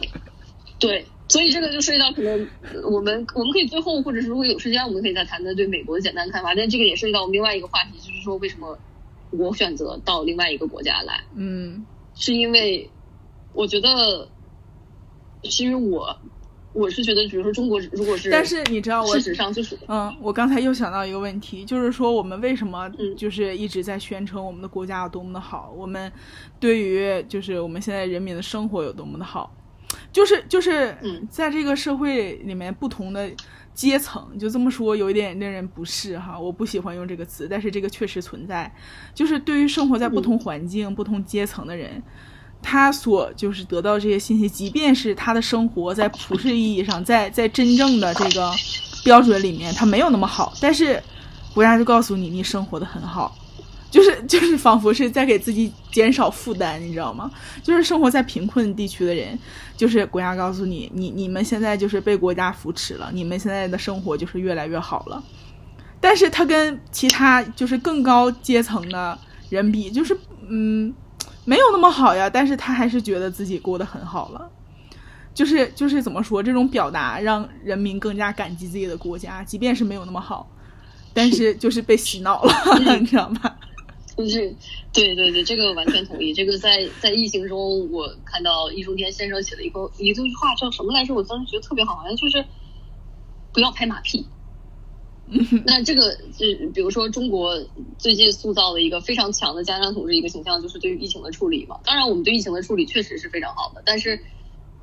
对，所以这个就涉及到可能我们我们可以最后，或者是如果有时间，我们可以再谈谈对美国的简单看法。但这个也涉及到我们另外一个话题，就是说为什么我选择到另外一个国家来，嗯是因为我觉得是因为我我是觉得，比如说中国如果是，但是你知道我事实上就是嗯，我刚才又想到一个问题，就是说我们为什么嗯就是一直在宣称我们的国家有多么的好，我们对于就是我们现在人民的生活有多么的好，就是就是嗯。在这个社会里面不同的阶层，就这么说有一点令人不适哈，我不喜欢用这个词，但是这个确实存在，就是对于生活在不同环境、不同阶层的人。他所就是得到这些信息，即便是他的生活在普世意义上，在在真正的这个标准里面，他没有那么好，但是国家就告诉你，你生活的很好，就是 就是仿佛是在给自己减少负担，你知道吗？就是生活在贫困地区的人，就是国家告诉你，你你们现在就是被国家扶持了，你们现在的生活就是越来越好了，但是他跟其他就是更高阶层的人比，就是嗯。没有那么好呀，但是他还是觉得自己过得很好了，就是就是怎么说，这种表达让人民更加感激自己的国家，即便是没有那么好，但是就是被洗脑了，你知道吗？就是对对对，这个完全同意。这个在在疫情中，我看到易中天先生写的一个一句话叫什么来着？我当时觉得特别好，好像就是不要拍马屁。那这个就比如说中国最近塑造了一个非常强的家长统治一个形象，就是对于疫情的处理嘛。当然，我们对疫情的处理确实是非常好的，但是，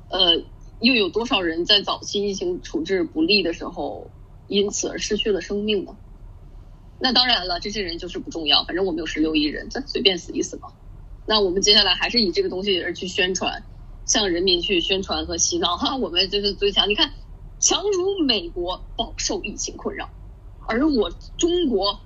呃，又有多少人在早期疫情处置不利的时候，因此而失去了生命呢？那当然了，这些人就是不重要，反正我们有十六亿人，咱随便死一死嘛。那我们接下来还是以这个东西而去宣传，向人民去宣传和洗脑哈，我们就是最强。你看。强如美国饱受疫情困扰，而我中国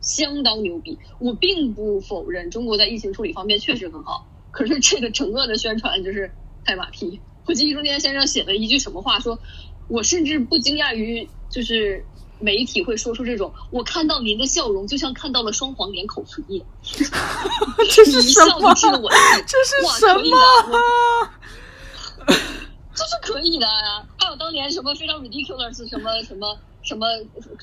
相当牛逼。我并不否认中国在疫情处理方面确实很好，可是这个整个的宣传就是拍马屁。我记得中间先生写了一句什么话，说我甚至不惊讶于就是媒体会说出这种，我看到您的笑容就像看到了双黄连口服液，这是什一笑么？就知了我。这是哇什可以的么？这是可以的呀。还有当年什么非常 ridiculous 什么什么什么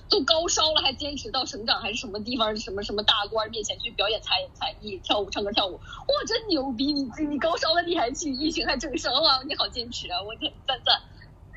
都高烧了还坚持到省长还是什么地方什么什么大官面前去表演才才艺跳舞唱歌跳舞，哇真牛逼！你你高烧了你还去，疫情还整上了，你好坚持啊！我这赞赞。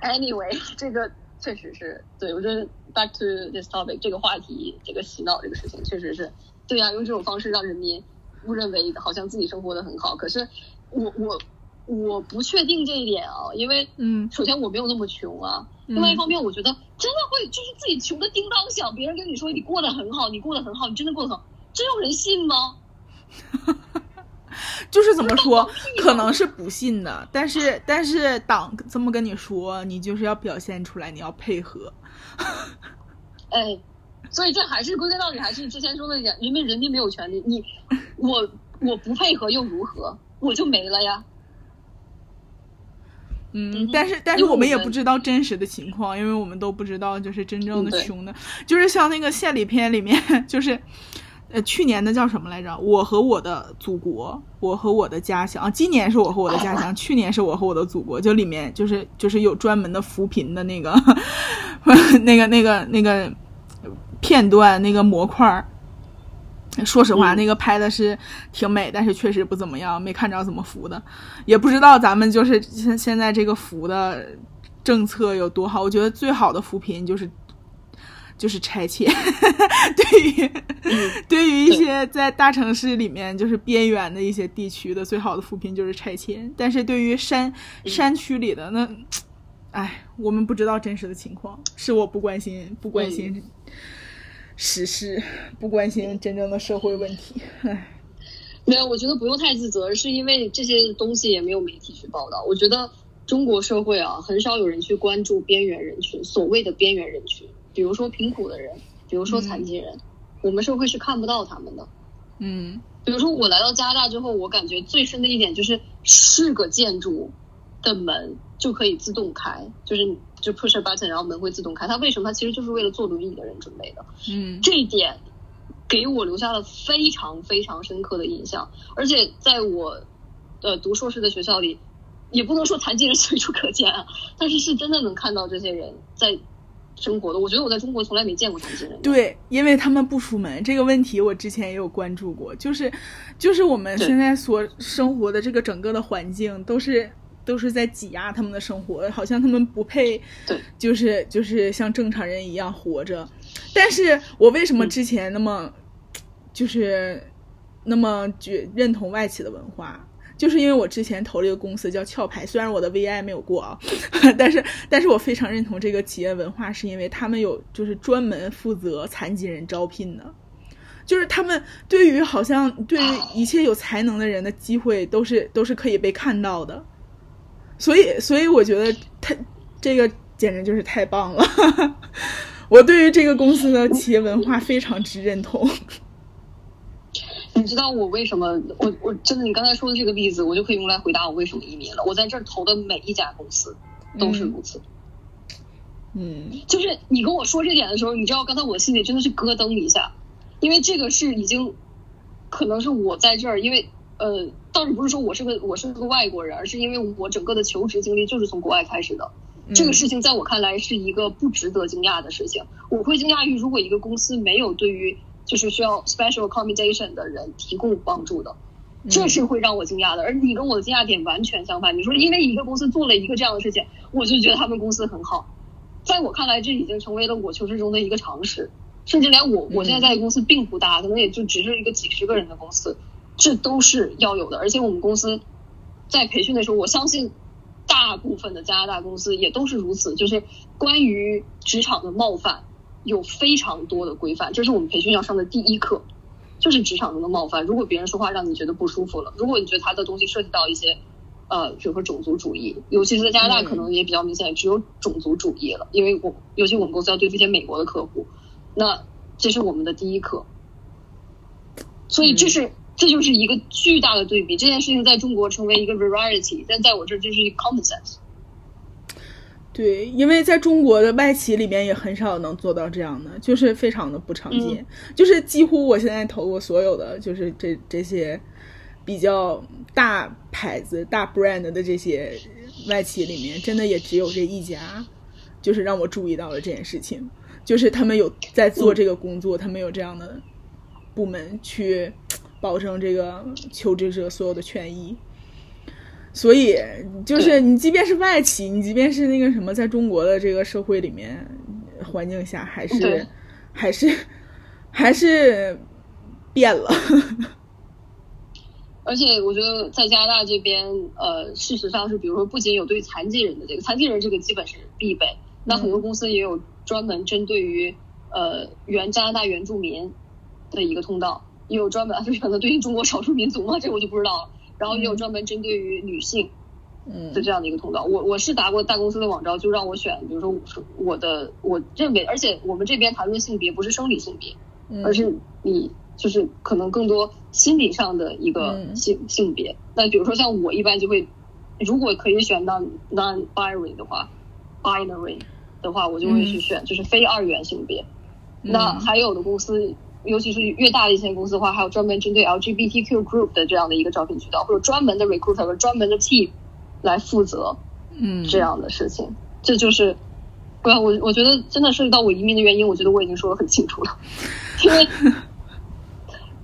Anyway，这个确实是对我觉得 back to this topic 这个话题，这个洗脑这个事情确实是。对啊，用这种方式让人民误认为好像自己生活的很好，可是我我我不确定这一点啊，因为嗯。首先我没有那么穷啊，嗯。另外一方面我觉得真的会就是自己穷的叮当响，别人跟你说你过得很好，你过得很好，你真的过得很好，真有人信吗？就是怎么说，可能是不信的，但是但是党这么跟你说，你就是要表现出来，你要配合。哎，所以这还是归根到底还是你之前说的一点，人民人民没有权利，你我我不配合又如何？我就没了呀。嗯嗯，但是但是我们也不知道真实的情况，因为我们都不知道就是真正的凶的，就是像那个献礼片里面，就是呃去年的叫什么来着？我和我的祖国，我和我的家乡。啊今年是我和我的家乡，去年是我和我的祖国。就里面就是就是有专门的扶贫的那个 那个那个那个片段那个模块儿。说实话，嗯那个拍的是挺美，但是确实不怎么样，没看着怎么扶的，也不知道咱们就是现现在这个扶的政策有多好。我觉得最好的扶贫就是就是拆迁，对于、对于一些在大城市里面就是边缘的一些地区的最好的扶贫就是拆迁，但是对于山山区里的那，哎，我们不知道真实的情况，是我不关心不关心时事，不关心真正的社会问题，哎。没有，我觉得不用太自责，是因为这些东西也没有媒体去报道。我觉得中国社会啊，很少有人去关注边缘人群，所谓的边缘人群，比如说贫苦的人，比如说残疾人，我们社会是看不到他们的。嗯比如说我来到加拿大之后，我感觉最深的一点就是是个建筑的门就可以自动开，就是就 push a button，然后门会自动开。它为什么？它其实就是为了坐轮椅的人准备的。嗯这一点给我留下了非常非常深刻的印象。而且在我呃读硕士的学校里，也不能说残疾人 随处可见啊，但是是真的能看到这些人在生活的。我觉得我在中国从来没见过残疾人。，对，因为他们不出门这个问题，我之前也有关注过，就是就是我们现在所生活的这个整个的环境都是。都是在挤压他们的生活，好像他们不配，对，就是就是像正常人一样活着。但是我为什么嗯之前那么，就是那么觉认同外企的文化？就是因为我之前投了一个公司叫壳牌，虽然我的 VI 没有过啊，但是但是我非常认同这个企业文化，是因为他们有就是专门负责残疾人招聘的，就是他们对于好像对于一切有才能的人的机会都是都是可以被看到的，所以所以我觉得他这个简直就是太棒了，我对于这个公司的企业文化非常之认同。你知道我为什么？我我真的，你刚才说的这个例子，我就可以用来回答我为什么移民了。我在这儿投的每一家公司都是如此。嗯就是你跟我说这点的时候，你知道刚才我心里真的是咯噔一下，因为这个是已经可能是我在这儿，因为呃，倒是不是说我是个我是个外国人，而是因为我整个的求职经历就是从国外开始的。这个事情在我看来是一个不值得惊讶的事情。我会惊讶于如果一个公司没有对于就是需要 special accommodation 的人提供帮助的，这是会让我惊讶的。而你跟我的惊讶点完全相反。你说因为一个公司做了一个这样的事情，我就觉得他们公司很好。在我看来，这已经成为了我求职中的一个常识，甚至连我我现在在的公司并不大，可能也就只是一个几十个人的公司，这都是要有的。而且我们公司在培训的时候，我相信大部分的加拿大公司也都是如此，就是关于职场的冒犯有非常多的规范，这是我们培训要上的第一课，就是职场中的冒犯。如果别人说话让你觉得不舒服了，如果你觉得他的东西涉及到一些。呃，比如说种族主义，尤其是在加拿大，可能也比较明显，只有种族主义了。因为我尤其我们公司要对这些美国的客户，那这是我们的第一课。所以这是这就是一个巨大的对比。这件事情在中国成为一个 variety，但在我这儿就是 common sense。对，因为在中国的外企里面也很少能做到这样的，就是非常的不常见。就是几乎我现在投过所有的，就是这这些比较大牌子、大 brand 的这些外企里面，真的也只有这一家，就是让我注意到了这件事情，就是他们有在做这个工作，他们有这样的部门去保证这个求职者所有的权益。所以，就是你即便是外企，你即便是那个什么，在中国的这个社会里面环境下，还是还是还是变了。而且，我觉得在加拿大这边，呃，事实上是，比如说，不仅有对残疾人的这个残疾人这个基本是必备，那很多公司也有专门针对于呃原加拿大原住民的一个通道，也有专门就可能对应中国少数民族嘛，这我就不知道了。然后也有专门针对于女性，嗯，的这样的一个通道。我我是答过大公司的网招，就让我选，比如说我的我认为，而且我们这边谈论性别不是生理性别，而是你就是可能更多心理上的一个性性别。那比如说像我一般就会，如果可以选 non non binary 的话，binary 的话，我就会去选就是非二元性别。那还有的公司。尤其是越大的一些公司的话，还有专门针对 LGBTQ group 的这样的一个招聘渠道，或者专门的 recruiter 和专门的 team 来负责，嗯，这样的事情，这就是，不要我我觉得真的涉及到我移民的原因，我觉得我已经说的很清楚了，因为。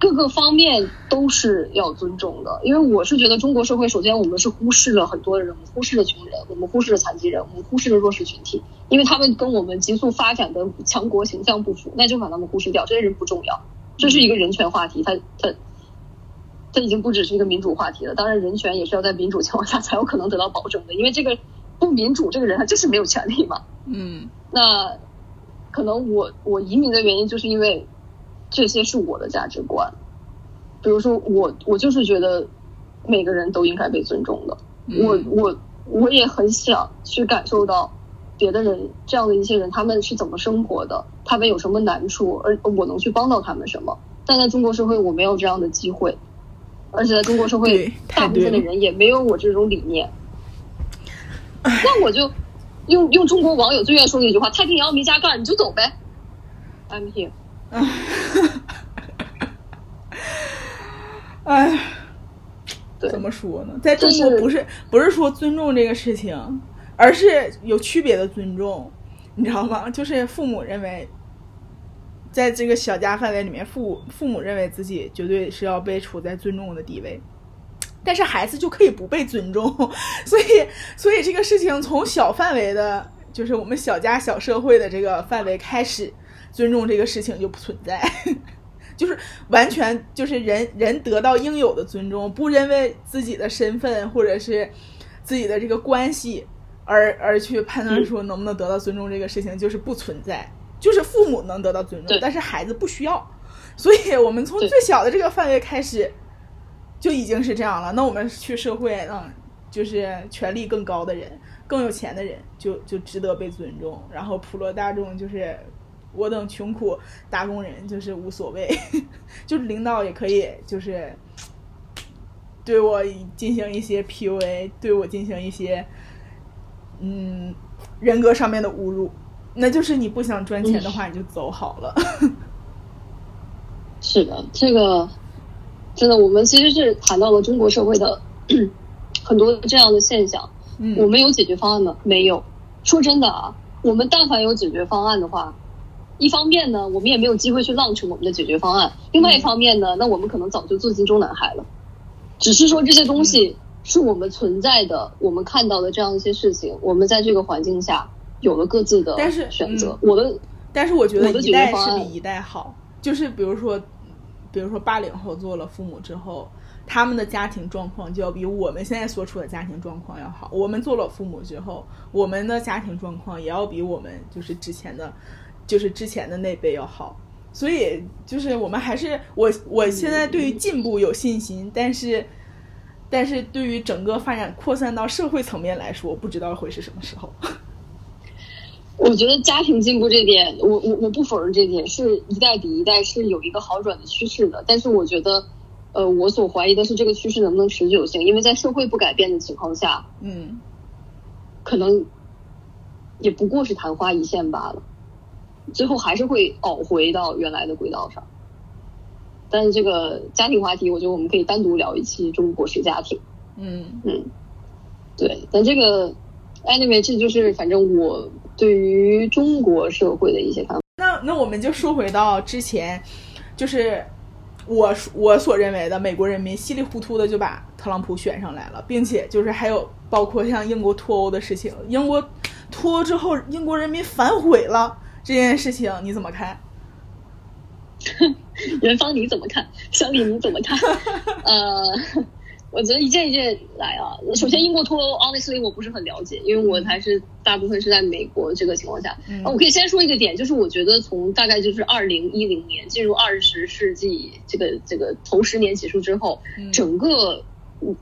各个方面都是要尊重的，因为我是觉得中国社会，首先我们是忽视了很多的人，我们忽视了穷人，我们忽视了残疾人，我们忽视了弱势群体，因为他们跟我们急速发展的强国形象不符，那就把他们忽视掉。这些人不重要，这是一个人权话题，他他他已经不只是一个民主话题了。当然，人权也是要在民主情况下才有可能得到保证的，因为这个不民主，这个人他就是没有权利嘛。嗯，那可能我我移民的原因就是因为。这些是我的价值观，比如说我，我就是觉得每个人都应该被尊重的。我我我也很想去感受到别的人这样的一些人他们是怎么生活的，他们有什么难处，而我能去帮到他们什么。但在中国社会，我没有这样的机会，而且在中国社会，大部分的人也没有我这种理念。那我就用用中国网友最愿意说的一句话：“太平洋没加盖，你就走呗。” I'm here。哎，哎，怎么说呢？在中国不是不是说尊重这个事情，而是有区别的尊重，你知道吗？就是父母认为，在这个小家范围里面，父父母认为自己绝对是要被处在尊重的地位，但是孩子就可以不被尊重，所以所以这个事情从小范围的，就是我们小家小社会的这个范围开始。尊重这个事情就不存在，就是完全就是人人得到应有的尊重，不认为自己的身份或者是自己的这个关系而而去判断说能不能得到尊重这个事情就是不存在，就是父母能得到尊重，但是孩子不需要，所以我们从最小的这个范围开始就已经是这样了。那我们去社会，嗯，就是权力更高的人、更有钱的人就就值得被尊重，然后普罗大众就是。我等穷苦打工人就是无所谓，就是领导也可以就是对我进行一些 PUA，对我进行一些嗯人格上面的侮辱，那就是你不想赚钱的话，你就走好了。是的，这个真的，我们其实是谈到了中国社会的 很多这样的现象。嗯，我们有解决方案吗？没有。说真的啊，我们但凡有解决方案的话。一方面呢，我们也没有机会去 launch 我们的解决方案；另外一方面呢，那我们可能早就做进中南海了。只是说这些东西是我们存在的，我们看到的这样一些事情，我们在这个环境下有了各自的选择。我的，但是我觉得一代是比一代好。就是比如说，比如说八零后做了父母之后，他们的家庭状况就要比我们现在所处的家庭状况要好。我们做了父母之后，我们的家庭状况也要比我们就是之前的。就是之前的那辈要好，所以就是我们还是我我现在对于进步有信心，但是但是对于整个发展扩散到社会层面来说，不知道会是什么时候。我觉得家庭进步这点，我我我不否认这点，是一代比一代是有一个好转的趋势的。但是我觉得，呃，我所怀疑的是这个趋势能不能持久性，因为在社会不改变的情况下，嗯可能也不过是昙花一现罢了，最后还是会熬回到原来的轨道上。但是这个家庭话题，我觉得我们可以单独聊一期中国式家庭。嗯嗯，对，但这个 anyway，这就是反正我对于中国社会的一些看法。那那我们就说回到之前，就是我我所认为的美国人民稀里糊涂的就把特朗普选上来了，并且就是还有包括像英国脱欧的事情，英国脱欧之后英国人民反悔了这件事情，你怎么看？元芳你怎么看？小李你怎么看？呃，我觉得一件一件来啊。首先，英国脱欧，honestly 我不是很了解，因为我还是大部分是在美国这个情况下。嗯我可以先说一个点，就是我觉得从大概就是二零一零年进入二十世纪这个这个头十年结束之后，嗯整个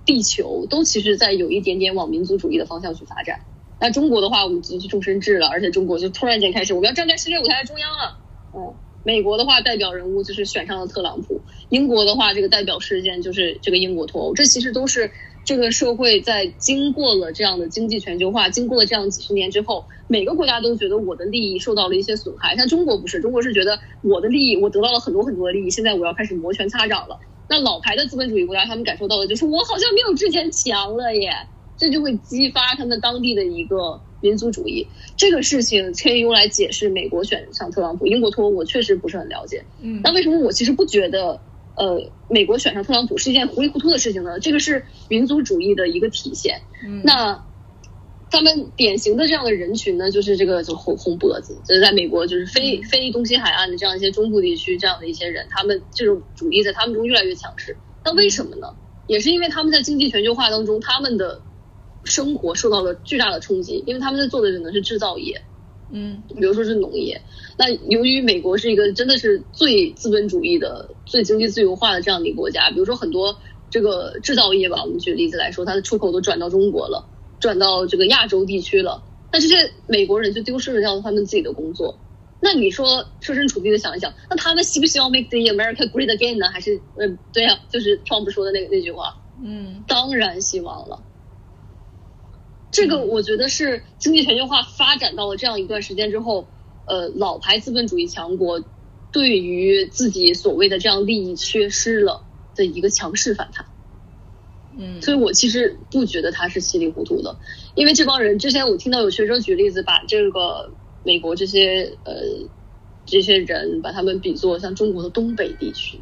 地球都其实在有一点点往民族主义的方向去发展。那中国的话，我们直接终身制了，而且中国就突然间开始，我们要站在世界舞台的中央了。嗯，美国的话，代表人物就是选上了特朗普；英国的话，这个代表事件就是这个英国脱欧。这其实都是这个社会在经过了这样的经济全球化，经过了这样几十年之后，每个国家都觉得我的利益受到了一些损害。像中国不是，中国是觉得我的利益，我得到了很多很多的利益，现在我要开始摩拳擦掌了。那老牌的资本主义国家，他们感受到的就是我好像没有之前强了耶，这就会激发他们当地的一个民族主义。这个事情可以用来解释美国选上特朗普，英国脱欧，我确实不是很了解。嗯那为什么我其实不觉得，呃，美国选上特朗普是一件糊里糊涂的事情呢？这个是民族主义的一个体现。嗯那他们典型的这样的人群呢，就是这个就红红脖子，就是在美国就是非非东西海岸的这样一些中部地区这样的一些人，他们这种主义在他们中越来越强势。那为什么呢？也是因为他们在经济全球化当中，他们的生活受到了巨大的冲击，因为他们在做的只能是制造业，嗯比如说是农业。那由于美国是一个真的是最资本主义的、最经济自由化的这样的一个国家，比如说很多这个制造业吧，我们举例子来说，它的出口都转到中国了，转到这个亚洲地区了。那这些美国人就丢失了掉他们自己的工作。那你说设身处地的想一想，那他们希不希望 make the America great again 呢？还是嗯，对呀、就是 Trump 说的那个那句话，嗯当然希望了。这个我觉得是经济全球化发展到了这样一段时间之后，呃，老牌资本主义强国对于自己所谓的这样利益缺失了的一个强势反弹。嗯所以我其实不觉得他是稀里糊涂的，因为这帮人之前我听到有学生举例子，把这个美国这些呃这些人把他们比作像中国的东北地区，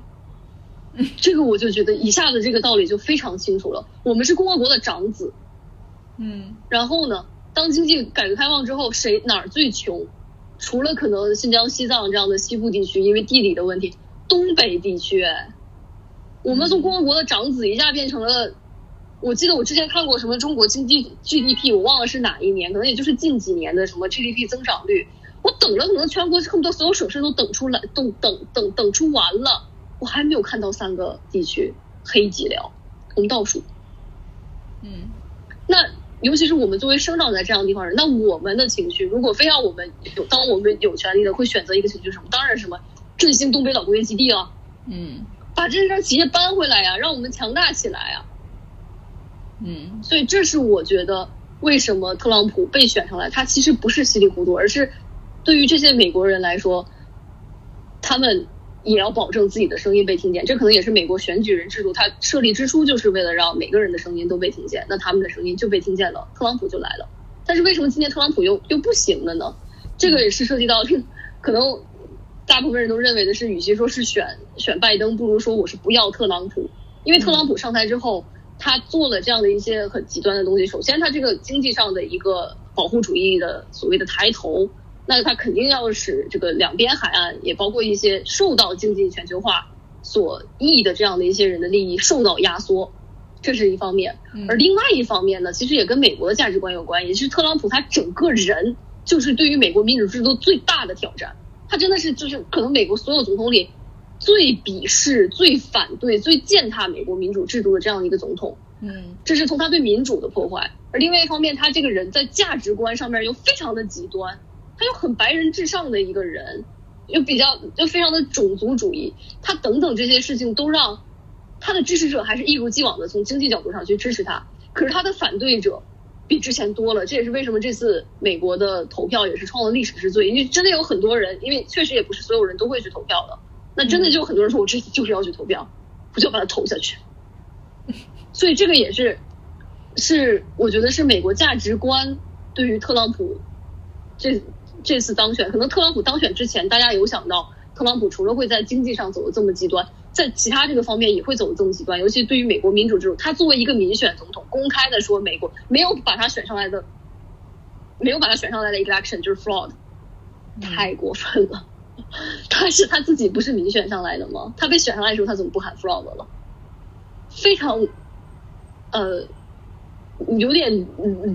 这个我就觉得一下子这个道理就非常清楚了。我们是共和国的长子，嗯。然后呢，当经济改革开放之后，谁哪儿最穷？除了可能新疆、西藏这样的西部地区，因为地理的问题，东北地区，哎，我们从共和国的长子一下变成了，我记得我之前看过什么中国经济 GDP，我忘了是哪一年，可能也就是近几年的什么 GDP 增长率，我等了可能全国恨不得所有省市都等出来，等等等等出完了，我还没有看到三个地区黑吉辽，我们倒数。嗯。那尤其是我们作为生长在这样的地方人，那我们的情绪，如果非要我们有，当我们有权利的会选择一个情绪是什么？当然什么振兴东北老工业基地啊，嗯。把这些企业搬回来呀、让我们强大起来呀、嗯。所以这是我觉得为什么特朗普被选上来，他其实不是稀里糊涂，而是对于这些美国人来说，他们也要保证自己的声音被听见。这可能也是美国选举人制度它设立之初就是为了让每个人的声音都被听见，那他们的声音就被听见了，特朗普就来了。但是为什么今年特朗普又又不行了呢？这个也是涉及到可能大部分人都认为的是，与其说是选选拜登，不如说我是不要特朗普，因为特朗普上台之后，他做了这样的一些很极端的东西。首先，他这个经济上的一个保护主义的所谓的抬头，那他肯定要使这个两边海岸，也包括一些受到经济全球化所益的这样的一些人的利益受到压缩，这是一方面。嗯而另外一方面呢，其实也跟美国的价值观有关，也是特朗普他整个人就是对于美国民主制度最大的挑战。他真的是就是可能美国所有总统里最鄙视、最反对、最践踏美国民主制度的这样一个总统。嗯这是从他对民主的破坏。而另外一方面，他这个人在价值观上面又非常的极端，他又很白人至上的一个人，又比较又非常的种族主义，他等等这些事情都让他的支持者还是一如既往的从经济角度上去支持他，可是他的反对者比之前多了，这也是为什么这次美国的投票也是创了历史之最，因为真的有很多人，因为确实也不是所有人都会去投票的，那真的就有很多人说我这次就是要去投票，我就把它投下去。所以这个也是，是我觉得是美国价值观对于特朗普这这次当选，可能特朗普当选之前，大家有想到特朗普除了会在经济上走的这么极端，在其他这个方面也会走的这么极端，尤其对于美国民主制度，他作为一个民选总统，公开的说美国没有把他选上来的，没有把他选上来的 election 就是 fraud，太过分了。他是他自己不是民选上来的吗？他被选上来的时候，他怎么不喊 fraud 了？非常，呃，有点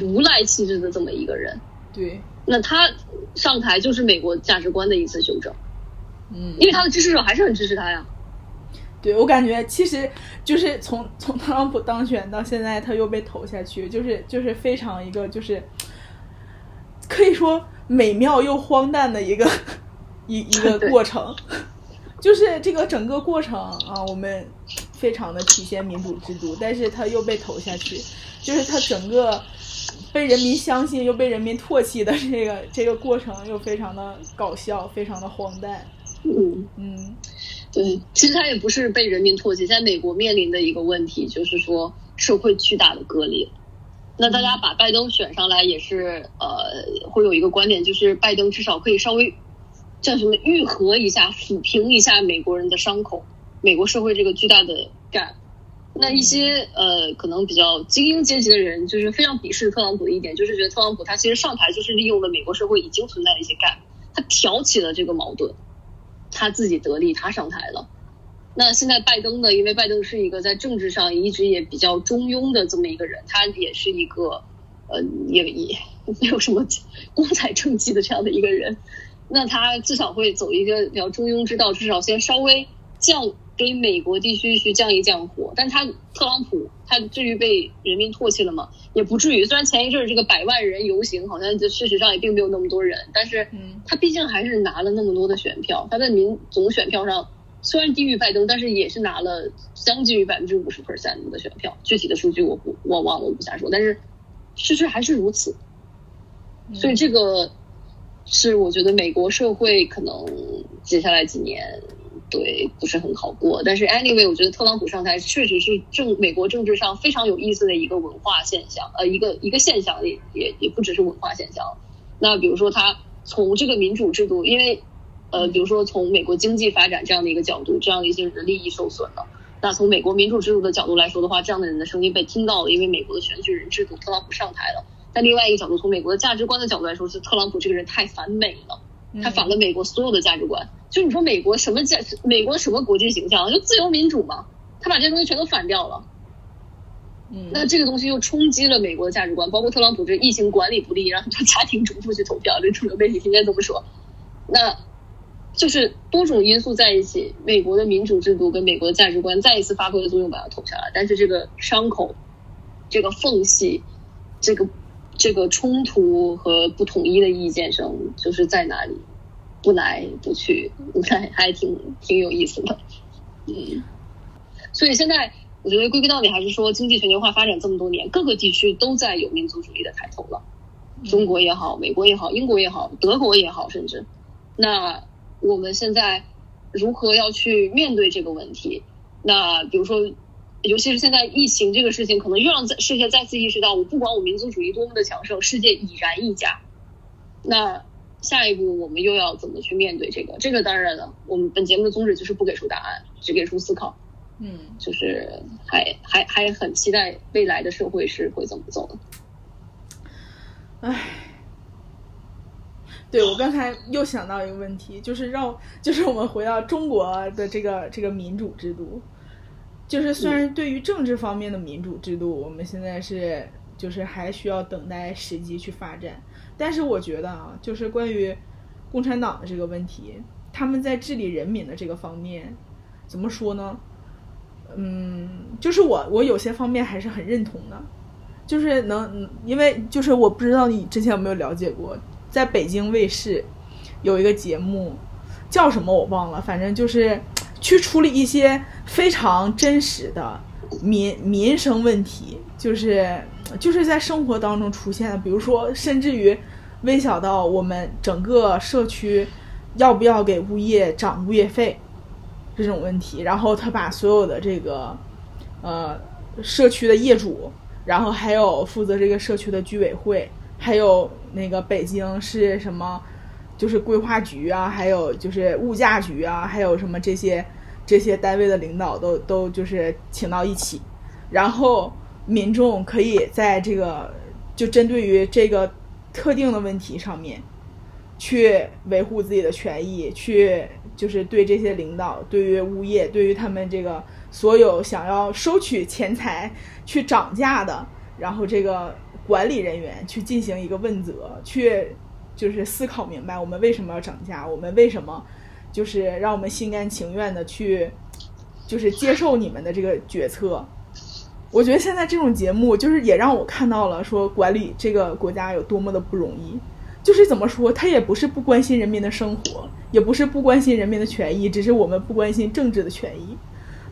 无赖气质的这么一个人。对，那他上台就是美国价值观的一次修正，嗯，因为他的支持者还是很支持他呀。对我感觉其实就是从从特朗普当选到现在，他又被投下去，就是就是非常一个就是可以说美妙又荒诞的一个 一一个过程，就是这个整个过程啊，我们非常的体现民主制度，但是他又被投下去，就是他整个 被人民相信又被人民唾弃的这个这个过程又非常的搞笑，非常的荒诞，嗯，嗯对，其实他也不是被人民唾弃，在美国面临的一个问题就是说社会巨大的割裂。那大家把拜登选上来也是呃，会有一个观点，就是拜登至少可以稍微叫什么愈合一下、抚平一下美国人的伤口，美国社会这个巨大的 gap。那一些呃，可能比较精英阶级的人，就是非常鄙视特朗普的一点，就是觉得特朗普他其实上台就是利用了美国社会已经存在的一些 gap，他挑起了这个矛盾，他自己得利，他上台了。那现在拜登呢？因为拜登是一个在政治上一直也比较中庸的这么一个人，他也是一个呃，也也没有什么 光彩政绩的这样的一个人。那他至少会走一个比较中庸之道，至少先稍微降给美国地区去降一降火。但他特朗普，他至于被人民唾弃了吗？也不至于。虽然前一阵儿这个百万人游行，好像这事实上也并没有那么多人，但是嗯他毕竟还是拿了那么多的选票，他在民总选票上虽然低于拜登，但是也是拿了将近于百分之五十 percent 的选票。具体的数据我不我忘了，我不瞎说。但是事实还是如此，所以这个是我觉得美国社会可能接下来几年对不是很好过。但是 anyway，我觉得特朗普上台确实是政美国政治上非常有意思的一个文化现象，呃，一个一个现象也也也不只是文化现象。那比如说他从这个民主制度，因为呃，比如说从美国经济发展这样的一个角度，这样的一些人的利益受损了。那从美国民主制度的角度来说的话，这样的人的声音被听到了，因为美国的选举人制度，特朗普上台了。但另外一个角度，从美国的价值观的角度来说，是特朗普这个人太反美了，他反了美国所有的价值观。就你说美国什么价，美国什么国际形象，就自由民主嘛，他把这些东西全都反掉了。嗯，那这个东西又冲击了美国的价值观，包括特朗普这疫情管理不力，让他家庭主妇去投票，这主流媒体天天这么说。那就是多种因素在一起，美国的民主制度跟美国的价值观再一次发挥了作用，把它投下来。但是这个伤口、这个缝隙、这个这个冲突和不统一的意见声，就是在哪里不来不去，还还挺挺有意思的。嗯，所以现在我觉得归根到底还是说，经济全球化发展这么多年，各个地区都在有民族主义的抬头了。中国也好，美国也好，英国也好，德国也好，甚至那我们现在如何要去面对这个问题？那比如说，尤其是现在疫情这个事情，可能又让世界再次意识到，我不管我民族主义多么的强盛，世界已然一家。那下一步我们又要怎么去面对这个？这个当然了，我们本节目的宗旨就是不给出答案，只给出思考。嗯，就是还还还很期待未来的社会是会怎么走的。唉，对我刚才又想到一个问题，就是让就是我们回到中国的这个这个民主制度，就是虽然对于政治方面的民主制度，我们现在是就是还需要等待时机去发展，但是我觉得啊，就是关于共产党的这个问题，他们在治理人民的这个方面，怎么说呢？嗯，就是我我有些方面还是很认同的，就是能，因为就是我不知道你之前有没有了解过，在北京卫视有一个节目叫什么我忘了，反正就是去处理一些非常真实的民民生问题，就是就是在生活当中出现的，比如说甚至于微小到我们整个社区要不要给物业涨物业费。这种问题，然后他把所有的这个，呃，社区的业主，然后还有负责这个社区的居委会，还有那个北京市什么，就是规划局啊，还有就是物价局啊，还有什么这些这些单位的领导都都就是请到一起，然后民众可以在这个就针对于这个特定的问题上面，去维护自己的权益，去。就是对这些领导，对于物业，对于他们这个所有想要收取钱财去涨价的，然后这个管理人员去进行一个问责，去就是思考明白我们为什么要涨价，我们为什么就是让我们心甘情愿的去就是接受你们的这个决策。我觉得现在这种节目就是也让我看到了说管理这个国家有多么的不容易。就是怎么说，他也不是不关心人民的生活，也不是不关心人民的权益，只是我们不关心政治的权益。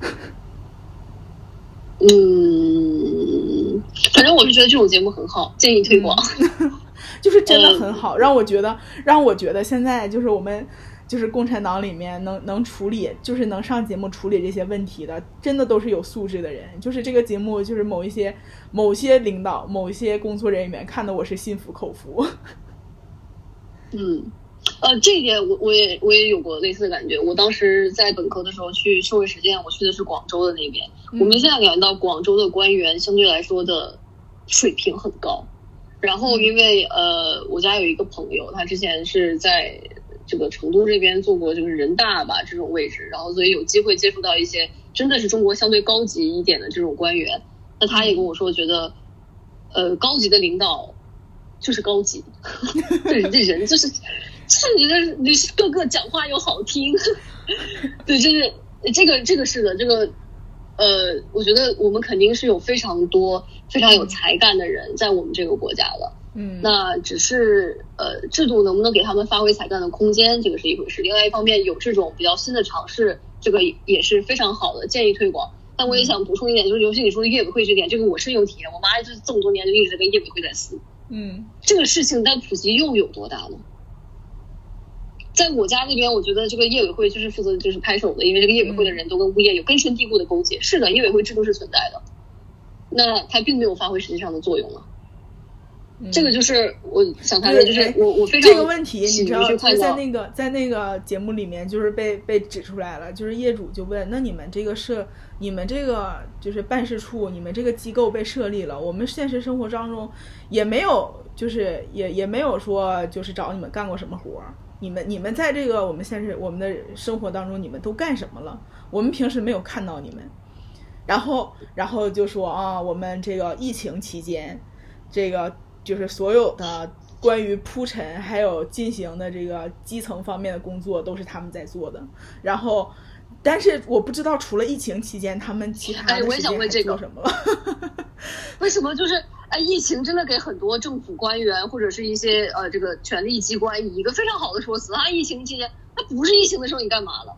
嗯，反正我是觉得这种节目很好，建议推广。就是真的很好，让我觉得，让我觉得现在就是我们就是共产党里面能能处理，就是能上节目处理这些问题的，真的都是有素质的人。就是这个节目，就是某一些某些领导、某一些工作人员看的，我是心服口服。嗯，呃，这一点我我也我也有过类似的感觉。我当时在本科的时候去社会实践，我去的是广州的那边。我们现在感觉到广州的官员相对来说的水平很高。然后因为呃，我家有一个朋友，他之前是在这个成都这边做过就是人大吧这种位置，然后所以有机会接触到一些真的是中国相对高级一点的这种官员。那他也跟我说，觉得呃高级的领导。就是高级，对，这人就是，是你的，你个个讲话又好听，对，就是这个，这个是的，这个，呃，我觉得我们肯定是有非常多非常有才干的人在我们这个国家的，嗯，那只是呃，制度能不能给他们发挥才干的空间，这个是一回事。另外一方面，有这种比较新的尝试，这个也是非常好的，建议推广。但我也想补充一点，就是尤其你说的业委会这点，这个我深有体验。我妈就是这么多年就一直跟业委会在撕。嗯，这个事情在普及又有多大呢？在我家那边，我觉得这个业委会就是负责就是拍手的，因为这个业委会的人都跟物业有根深蒂固的勾结。是的，业委会制度是存在的，那它并没有发挥实际上的作用了。这个就是我想谈的，就是我我非常这个问题，你知道，就是在那个在那个节目里面，就是被被指出来了，就是业主就问，那你们这个设，你们这个就是办事处，你们这个机构被设立了，我们现实生活当中也没有，就是也也没有说就是找你们干过什么活儿，你们你们在这个我们现实我们的生活当中，你们都干什么了？我们平时没有看到你们，然后然后就说啊，我们这个疫情期间，这个。就是所有的关于铺陈还有进行的这个基层方面的工作都是他们在做的，然后，但是我不知道除了疫情期间他们其他的时间还做什么了？为什么就是哎，疫情真的给很多政府官员或者是一些呃这个权力机关以一个非常好的说辞啊，疫情期间那不是疫情的时候你干嘛了？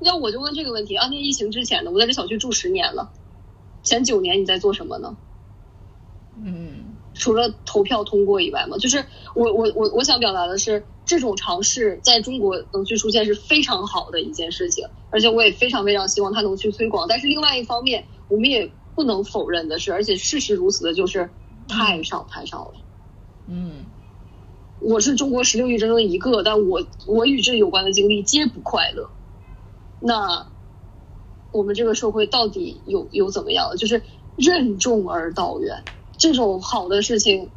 要我就问这个问题啊，那疫情之前呢？我在这小区住十年了，前九年你在做什么呢？嗯。除了投票通过以外嘛，就是我我我我想表达的是，这种尝试在中国能去出现是非常好的一件事情，而且我也非常非常希望它能去推广。但是另外一方面，我们也不能否认的是，而且事实如此的就是太少太少了。嗯，我是中国十六亿人中的一个，但我我与这有关的经历皆不快乐。那我们这个社会到底有有怎么样？就是任重而道远。这种好的事情，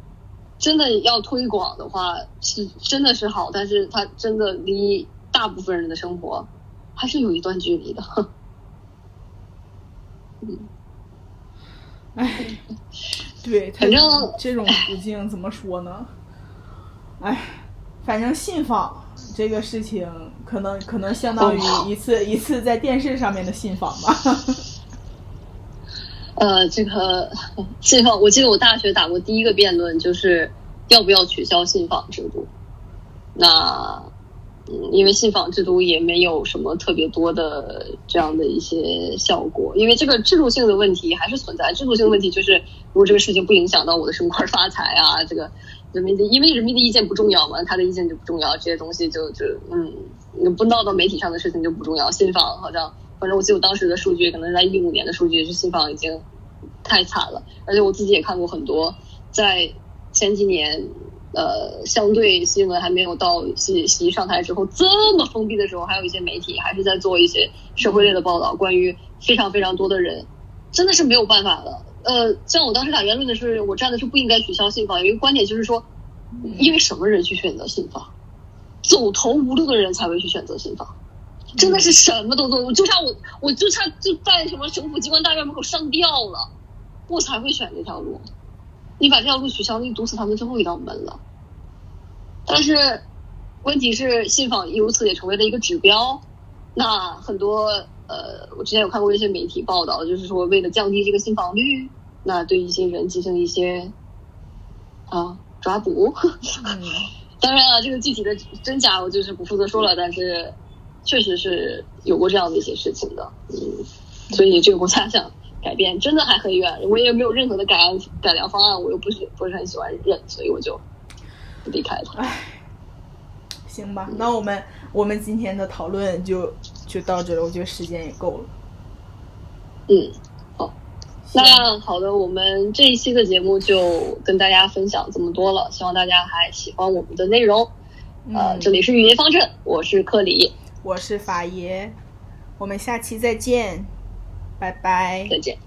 真的要推广的话，是真的是好，但是它真的离大部分人的生活还是有一段距离的。嗯，哎，对，反正这种途径怎么说呢？哎，反正信访这个事情，可能可能相当于一次一次在电视上面的信访吧。呃，这个信访，我记得我大学打过第一个辩论，就是要不要取消信访制度。那，嗯，因为信访制度也没有什么特别多的这样的一些效果，因为这个制度性的问题还是存在。制度性的问题就是，如果这个事情不影响到我的升官发财啊，这个人民的，因为人民的意见不重要嘛，他的意见就不重要，这些东西就就嗯，不闹到媒体上的事情就不重要。信访好像。反正我记得我当时的数据，可能在一五年的数据是信访已经太惨了，而且我自己也看过很多，在前几年，呃，相对新闻还没有到习习上台之后这么封闭的时候，还有一些媒体还是在做一些社会类的报道，关于非常非常多的人，真的是没有办法了。呃，像我当时打辩论的是，我站的是不应该取消信访，有一个观点就是说，因为什么人去选择信访？走投无路的人才会去选择信访。真的是什么都做，就差我，我就差就在什么省府机关大院门口上吊了，我才会选这条路。你把这条路取消，你堵死他们最后一道门了。但是，问题是信访由此也成为了一个指标。那很多呃，我之前有看过一些媒体报道，就是说为了降低这个信访率，那对一些人进行一些啊抓捕。当然了，这个具体的真假我就是不负责说了，但是。确实是有过这样的一些事情的，嗯，所以这个国家想改变真的还很远，我也没有任何的改改良方案，我又不是不是很喜欢忍，所以我就不离开了。唉，行吧，那我们我们今天的讨论就就到这了，我觉得时间也够了。嗯，好，那好的，我们这一期的节目就跟大家分享这么多了，希望大家还喜欢我们的内容。呃，这里是语音方阵，我是克里。我是法爷，我们下期再见，拜拜。再见。